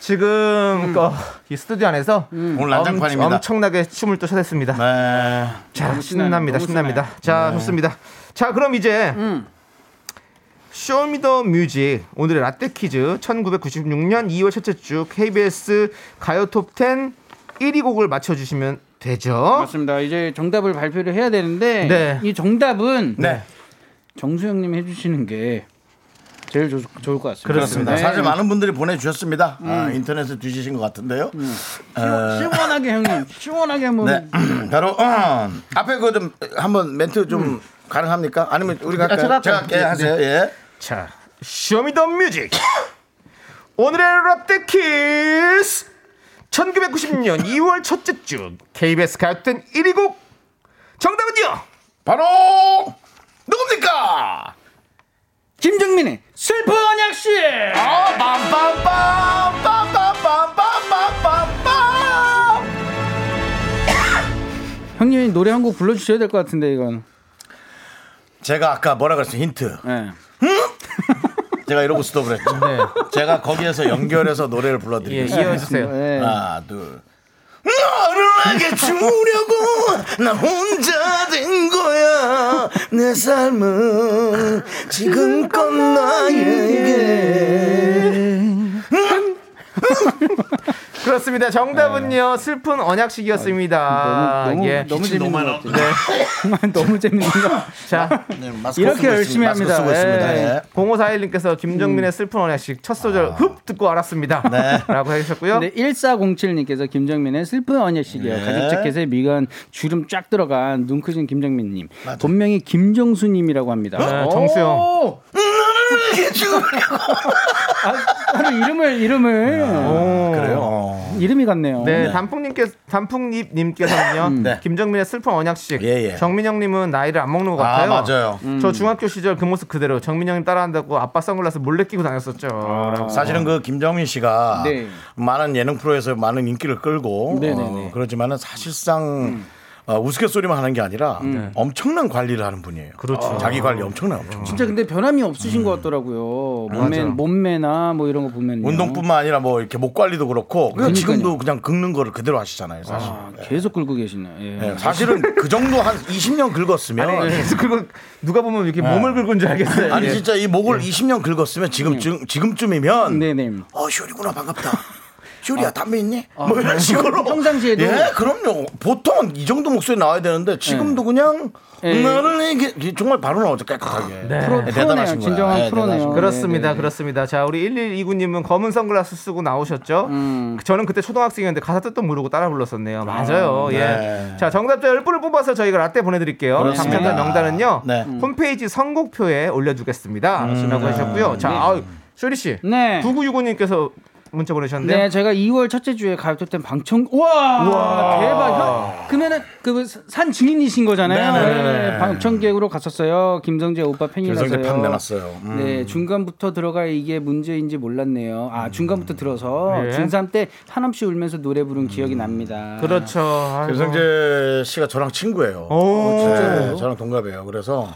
Speaker 2: 지금 어, 이 스튜디오 안에서
Speaker 1: 오늘 난장판입니다.
Speaker 2: 엄청 나게 춤을 또 춰댔습니다.
Speaker 1: 네.
Speaker 2: 자, 신납니다. 신납니다. 자, 좋습니다. 자, 그럼 이제 쇼미더 뮤직 오늘의 라떼 퀴즈 1996년 2월 첫째 주 KBS 가요 톱10 1위 곡을 맞춰 주시면 되죠.
Speaker 5: 맞습니다. 이제 정답을 발표를 해야 되는데
Speaker 2: 네.
Speaker 5: 이 정답은
Speaker 1: 네.
Speaker 5: 정수 형님이 해 주시는 게 제일 좋, 좋을 것 같습니다.
Speaker 1: 그렇습니다.
Speaker 5: 네.
Speaker 1: 사실 많은 분들이 보내주셨습니다. 아, 인터넷에 뒤지신 것 같은데요. 어,
Speaker 5: 시원 하게 형님 시원하게 한번
Speaker 1: 네. 바로 어, 앞에 그 좀 한번 멘트 좀 가능합니까? 아니면 우리가 할까요?
Speaker 2: 제가
Speaker 1: 제가
Speaker 2: 할게요.
Speaker 1: 할게요. 하세요. 예.
Speaker 2: 자, 쇼미더 뮤직. 오늘의 라떼 퀴즈. 1996년 2월 첫째 주 KBS 가요톱10 1위 곡 정답은요.
Speaker 1: 바로 누굽니까?
Speaker 5: 김정민의 슬픈 약시.
Speaker 1: 아, 빰빰빰 빰빰빰빰빰빰빰.
Speaker 5: 형님이 노래 한 곡 불러주셔야 될 것 같은데 이건.
Speaker 1: 제가 아까 뭐라 그랬어요 힌트.
Speaker 5: 네. 음?
Speaker 1: 제가 이러고 스톱을 했죠. 제가 거기에서 연결해서 노래를
Speaker 2: 예,
Speaker 1: 불러드리겠습니다.
Speaker 2: 이어주세요.
Speaker 5: 네.
Speaker 1: 하나, 둘. 너를 내게 주려고 나 혼자 된 거야 내 삶은 지금껏 나에게
Speaker 2: 그렇습니다. 정답은요 슬픈 언약식이었습니다.
Speaker 5: 너무
Speaker 2: 예.
Speaker 5: 너무
Speaker 1: 기침
Speaker 5: 재밌는
Speaker 1: 너무
Speaker 5: 것 같아요. 정말 너무 재밌는 거.
Speaker 2: 자,
Speaker 1: 네, 마스크
Speaker 5: 이렇게
Speaker 1: 쓰고
Speaker 5: 열심히
Speaker 1: 있습니다. 마스크
Speaker 5: 합니다.
Speaker 1: 쓰고 있습니다.
Speaker 5: 예.
Speaker 1: 예.
Speaker 2: 0541님께서 김정민의 슬픈 언약식 첫 소절 흡 듣고 알았습니다.
Speaker 1: 네.
Speaker 2: 라고 해주셨고요.
Speaker 5: 네, 1407님께서 김정민의 슬픈 언약식이요.
Speaker 1: 네.
Speaker 5: 가죽 자켓에 미간 주름 쫙 들어간 눈 크신 김정민님. 본명이 김정수님이라고 합니다.
Speaker 2: 네,
Speaker 5: 오!
Speaker 2: 정수영.
Speaker 1: 이게 지금
Speaker 5: 아, 이름을 이름을
Speaker 1: 그래요. 어.
Speaker 5: 이름이 같네요.
Speaker 2: 네, 단풍님께 단풍님님께서는요.
Speaker 1: 네.
Speaker 2: 김정민의 슬픈 언약식.
Speaker 1: 예, 예.
Speaker 2: 정민영님은 나이를 안 먹는 것
Speaker 1: 아,
Speaker 2: 같아요.
Speaker 1: 맞아요.
Speaker 2: 저 중학교 시절 그 모습 그대로 정민영님 따라한다고 아빠 선글라스 몰래 끼고 다녔었죠. 라고.
Speaker 1: 사실은 그 김정민 씨가
Speaker 5: 네.
Speaker 1: 많은 예능 프로에서 많은 인기를 끌고
Speaker 5: 네네네.
Speaker 1: 어, 그렇지만은 사실상 어, 우스갯소리만 하는 게 아니라 엄청난 관리를 하는 분이에요.
Speaker 2: 그렇죠.
Speaker 1: 자기 관리 엄청나 엄청.
Speaker 5: 진짜 근데 변함이 없으신 것 같더라고요. 몸매,
Speaker 2: 맞아.
Speaker 5: 몸매나 뭐 이런 거 보면
Speaker 1: 운동뿐만 아니라 뭐 이렇게 목 관리도 그렇고 그냥. 지금도 그냥 긁는 거를 그대로 하시잖아요. 사실.
Speaker 5: 아, 계속 끌고 계시네. 예.
Speaker 1: 네, 사실은 그 정도 한 20년 긁었으면
Speaker 2: 아니, 계속 긁어 누가 보면 이렇게 몸을 긁은 줄 알겠어요.
Speaker 1: 아니
Speaker 2: 예.
Speaker 1: 진짜 이 목을 20년 긁었으면 지금 쯤 지금쯤이면
Speaker 5: 네네.
Speaker 1: 어 쇼리구나 반갑다. 쇼리야 담배 있니? 뭐 이런 식으로
Speaker 5: 평상시에도?
Speaker 1: 예 그럼요. 보통은 이 정도 목소리 나와야 되는데 지금도 그냥
Speaker 5: 예.
Speaker 1: 나는 이게 정말 바로 나오죠 깨끗하게.
Speaker 2: 네.
Speaker 5: 프로,
Speaker 1: 네. 대단하신 거야.
Speaker 5: 진정한
Speaker 1: 네,
Speaker 5: 프로네요.
Speaker 1: 대단하신
Speaker 2: 그렇습니다,
Speaker 5: 네, 네.
Speaker 2: 그렇습니다. 자, 우리 1129님은 검은 선글라스 쓰고 나오셨죠?
Speaker 5: 음.
Speaker 2: 저는 그때 초등학생이었는데 가사 뜻도 모르고 따라 불렀었네요. 맞아요. 예.
Speaker 1: 네.
Speaker 2: 자, 정답자 10분을 뽑아서 저희가 라떼 보내드릴게요. 당첨자 명단은요,
Speaker 1: 네.
Speaker 2: 홈페이지 선곡표에 올려두겠습니다. 라고 하셨고요. 자, 아우, 쇼리 씨.
Speaker 5: 네.
Speaker 2: 9965님께서 문자 보내셨는데.
Speaker 5: 네, 제가 2월 첫째 주에 가요톱텐 방청 와, 대박. 형, 그러면은 그산 증인이신 거잖아요.
Speaker 1: 네네네.
Speaker 5: 네, 방청객으로 갔었어요. 김성재 오빠 팬이라서요.
Speaker 1: 김성재 팬 내놨어요. 음.
Speaker 5: 네, 중간부터 들어가 이게 문제인지 몰랐네요. 아, 중간부터 들어서
Speaker 2: 네.
Speaker 5: 중3 때 한없이 울면서 노래 부른 기억이 납니다.
Speaker 2: 그렇죠. 아이고.
Speaker 1: 김성재 씨가 저랑 친구예요.
Speaker 2: 오,
Speaker 1: 네, 저랑 동갑이에요. 그래서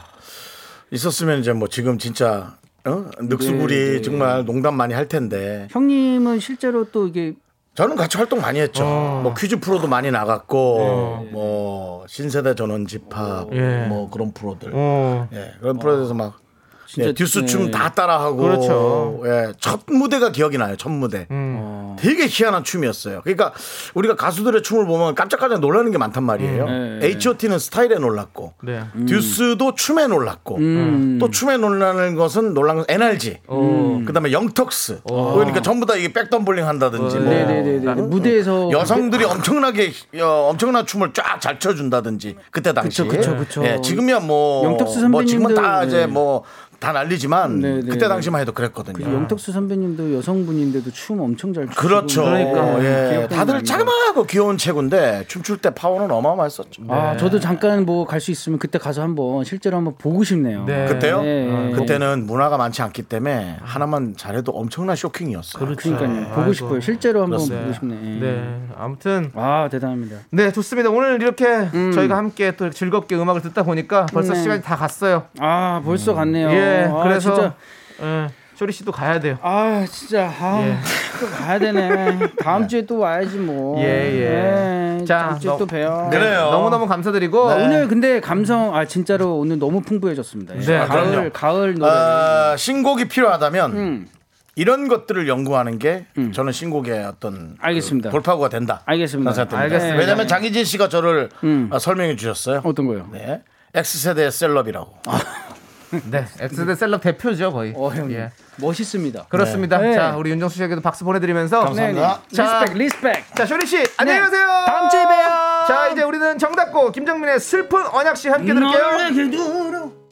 Speaker 1: 있었으면 이제 뭐 지금 진짜 어? 늑수구리
Speaker 5: 네, 네.
Speaker 1: 정말 농담 많이 할 텐데
Speaker 5: 형님은 실제로 또 이게
Speaker 1: 저는 같이 활동 많이 했죠.
Speaker 2: 어.
Speaker 1: 뭐 퀴즈 프로도 많이 나갔고 뭐 신세대 전원 집합
Speaker 2: 예.
Speaker 1: 뭐 그런 프로들
Speaker 2: 어.
Speaker 1: 예, 그런 프로에서 막
Speaker 5: 진짜,
Speaker 1: 예, 듀스
Speaker 5: 네.
Speaker 1: 춤다 따라하고
Speaker 2: 그렇죠.
Speaker 1: 예, 첫 무대가 기억이 나요. 첫 무대.
Speaker 2: 음.
Speaker 1: 되게 희한한 춤이었어요. 그러니까 우리가 가수들의 춤을 보면 깜짝깜짝 놀라는 게 많단 말이에요.
Speaker 5: 음. 네.
Speaker 1: H.O.T.는 스타일에 놀랐고
Speaker 2: 네.
Speaker 1: 듀스도 춤에 놀랐고
Speaker 5: 음.
Speaker 1: 또 춤에 놀라는 것은 놀란 것은 NRG 그다음에 영턱스 그러니까 전부 다 이게 백덤블링 한다든지 뭐
Speaker 5: 네네네 무대에서
Speaker 1: 여성들이 엄청나게 어, 엄청난 춤을 쫙 잘 춰준다든지 그때 당시
Speaker 5: 그쵸, 그쵸, 그쵸.
Speaker 1: 예, 지금이야 뭐,
Speaker 5: 영턱스
Speaker 1: 뭐 지금은 다
Speaker 5: 선배님들,
Speaker 1: 이제
Speaker 5: 네.
Speaker 1: 뭐다 난리지만
Speaker 5: 네, 네,
Speaker 1: 그때
Speaker 5: 네.
Speaker 1: 당시만 해도 그랬거든요.
Speaker 5: 영턱스 선배님도 여성분인데도 춤 엄청 잘 추시고
Speaker 1: 그렇죠.
Speaker 5: 그러니까
Speaker 1: 예,
Speaker 5: 기억도
Speaker 1: 다들. 자그마하고 귀여운 체구인데 춤출 때 파워는 어마어마했었죠.
Speaker 5: 아, 저도 잠깐 뭐 갈 수 있으면 그때 가서 한번 실제로 한번 보고 싶네요.
Speaker 2: 네.
Speaker 1: 그때요?
Speaker 5: 네.
Speaker 1: 그때는 문화가 많지 않기 때문에 하나만 잘해도 엄청난 쇼킹이었어요.
Speaker 5: 그러니까요. 보고
Speaker 2: 아이고.
Speaker 5: 싶어요. 실제로 한번
Speaker 1: 그렇습니다.
Speaker 5: 보고 싶네.
Speaker 2: 네. 아무튼
Speaker 5: 아, 대단합니다.
Speaker 2: 네, 좋습니다. 오늘 이렇게 저희가 함께 또 즐겁게 음악을 듣다 보니까 벌써
Speaker 5: 네.
Speaker 2: 시간이 다 갔어요.
Speaker 5: 아, 벌써 갔네요.
Speaker 2: 예,
Speaker 5: 아,
Speaker 2: 그래서
Speaker 5: 진짜
Speaker 2: 예, 쇼리 씨도 가야 돼요.
Speaker 5: 아, 진짜 아,
Speaker 2: 예.
Speaker 5: 또 가야 되네. 다음 주에 또 와야지 뭐.
Speaker 2: 예, 예.
Speaker 5: 네,
Speaker 2: 자,
Speaker 5: 다음 주에
Speaker 2: 너-
Speaker 5: 또 봬요.
Speaker 1: 그래. 그래요.
Speaker 2: 너무 너무 감사드리고
Speaker 5: 아, 오늘 근데 감성 아 진짜로 오늘 너무 풍부해졌습니다. 예.
Speaker 2: 네,
Speaker 5: 가을
Speaker 1: 그럼요.
Speaker 5: 가을 노래.
Speaker 1: 아, 신곡이 필요하다면
Speaker 5: 음.
Speaker 1: 이런 것들을 연구하는 게 저는 신곡의 어떤
Speaker 5: 알겠습니다.
Speaker 1: 그 돌파구가 된다.
Speaker 5: 알겠습니다.
Speaker 2: 알겠습니다.
Speaker 1: 왜냐하면 장희진 씨가 저를
Speaker 5: 음.
Speaker 1: 어, 설명해 주셨어요.
Speaker 5: 어떤 거요?
Speaker 1: 네. X세대의 celeb이라고.
Speaker 2: 네, X세대 celeb 대표죠, 거의.
Speaker 5: 어, 형님.
Speaker 2: 예.
Speaker 5: 멋있습니다.
Speaker 2: 그렇습니다.
Speaker 5: 네.
Speaker 2: 자, 우리 윤정수 씨에게도 박수 보내드리면서
Speaker 1: 감사합니다.
Speaker 2: 자,
Speaker 5: respect respect.
Speaker 2: 자, 쇼리 씨, 안녕히 가세요.
Speaker 5: 다음 주에 봬요.
Speaker 2: 자, 이제 우리는 정답곡 김정민의 슬픈 언약식 함께 들을게요.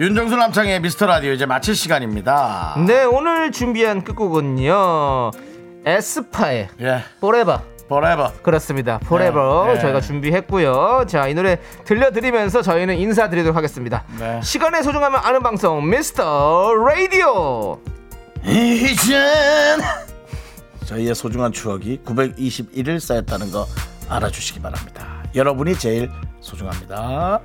Speaker 1: 윤정수 남창희의 미스터 라디오 이제 마칠 시간입니다.
Speaker 2: 네, 오늘 준비한 끝곡은요. 에스파의
Speaker 1: 예.
Speaker 2: forever.
Speaker 1: forever.
Speaker 2: 그렇습니다.
Speaker 1: 네, 네.
Speaker 2: 저희가 준비했고요. 자, 이 노래 들려드리면서 저희는 인사드리도록 하겠습니다.
Speaker 1: 네.
Speaker 2: 시간의 소중함을 아는 방송 미스터 라디오.
Speaker 1: 이젠 저희의 소중한 추억이 921일 쌓였다는 거 알아주시기 바랍니다. 여러분이 제일 소중합니다.